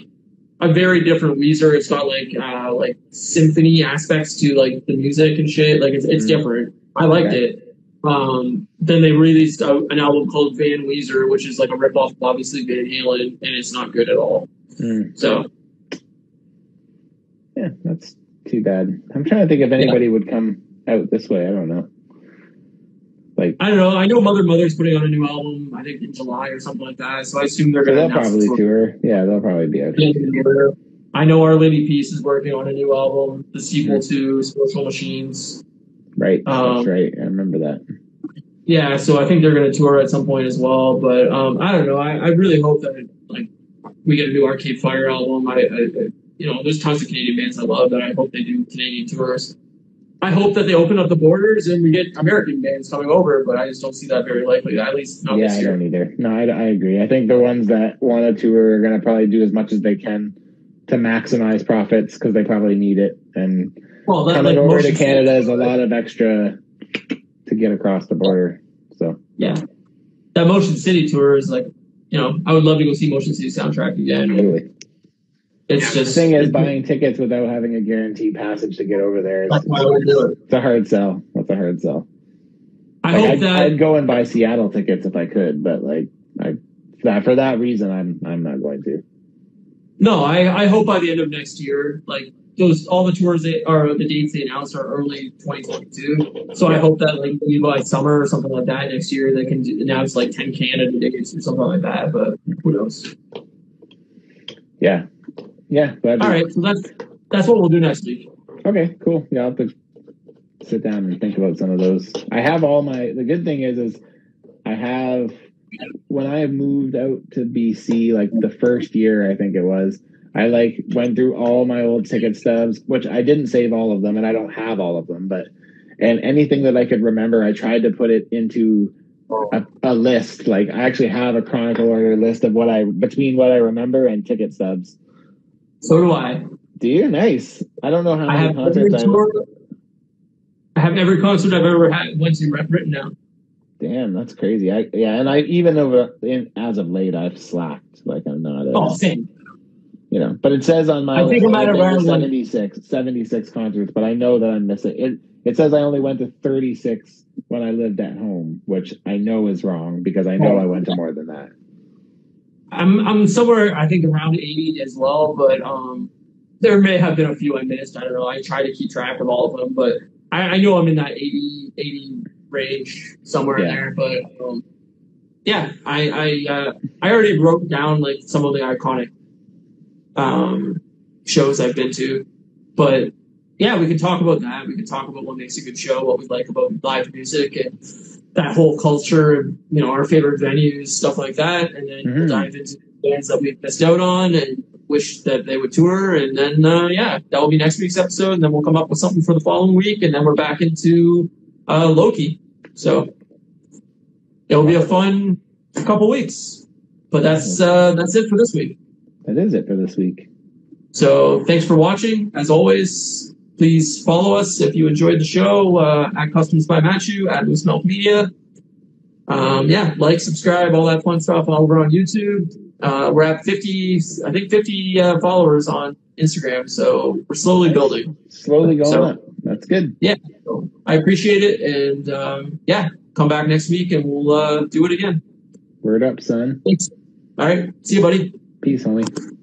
a very different Weezer. It's got like uh, like symphony aspects to like the music and shit. Like it's it's Mhm. different. I liked Okay. it. Um, then they released a, an album called Van Weezer, which is like a ripoff of obviously Van Halen, and it's not good at all. Mm, So yeah, that's too bad. I'm trying to think if anybody would come out this way. I don't know. Like, I don't know. I know Mother Mother's putting out a new album. I think in July or something like that. So I assume they're going to they'll probably tour. Yeah, they'll probably be out. I know Our Lady Peace is working on a new album, the sequel Hmm. to Spiritual Machines. Right, Um, that's right. I remember that. Yeah, so I think they're going to tour at some point as well. But um, I don't know. I, I really hope that like we get a new Arcade Fire album. I, I, I you know, there's tons of Canadian bands I love that I hope they do Canadian tours. I hope that they open up the borders and we get American bands coming over, but I just don't see that very likely. At least not yeah, this I year. don't either. No, I, I agree. I think the ones that want to tour are going to probably do as much as they can to maximize profits because they probably need it. And Well, that, coming like, over to Canada is a lot of extra to get across the border. So Yeah, that Motion City tour is like, you know, I would love to go see Motion City soundtrack again. really, It's the just thing is buying tickets without having a guaranteed passage to get over there. Is, That's why I would do it. it's a hard sell. That's a hard sell. I Like, hope I'd, that I'd go and buy Seattle tickets if I could, but like I that for that reason, I'm I'm not going to. no, I, I hope by the end of next year, like those all the tours they are the dates they announced are early 2022. So I hope that like maybe by summer or something like that next year they can do- announce like 10 Canada dates or something like that. But who knows? Yeah, yeah. All right, so that's that's what we'll do next week. Okay, cool. Yeah, I'll have to sit down and think about some of those. I have all my. The good thing is, is I have when I moved out to BC, like the first year, I think it was. I like went through all my old ticket stubs, which I didn't save all of them, and I don't have all of them, but and anything that I could remember, I tried to put it into a, a list. Like I actually have a chronicle order list of what I between what I remember and ticket stubs. So do I. Do you? Nice. I don't know how I many have concerts I tour. I have every concert I've ever had once you written down. Damn, that's crazy. I yeah, and I even over in, as of late, I've slacked. Like I'm not, a, Oh, same. You know. But it says on my I think list I'm at I've been to around, like- 76, 76 concerts, but I know that I'm missing it. It says I only went to 36 when I lived at home, which I know is wrong because I know I went to more than that. I'm I'm somewhere I think around 80 as well, but um, there may have been a few I missed. I don't know. I try to keep track of all of them, but I, I know I'm in that 80 80 range somewhere in Yeah. there. But um, yeah, I I uh, I already wrote down like some of the iconic um, shows I've been to, but yeah, we can talk about that. We can talk about what makes a good show, what we like about live music, and that whole culture, and you know, our favorite venues, stuff like that, and then we'll Mhm. dive into bands that we've missed out on and wish that they would tour, and then uh, yeah, that will be next week's episode, and then we'll come up with something for the following week, and then we're back into uh, Loki. So it will be a fun couple weeks, but that's uh, that's it for this week. That is it for this week. So thanks for watching. As always, please follow us if you enjoyed the show uh, at Customs by Matthew at Loose Milk Media. Um, yeah, like, subscribe, all that fun stuff over on YouTube. Uh, we're at 50, I think 50 uh, followers on Instagram, so we're slowly building. Slowly going So- up. That's good. So I appreciate it, and um, yeah, come back next week and we'll uh, do it again. Word up, son. Thanks. All right, see you, buddy. Peace, homie.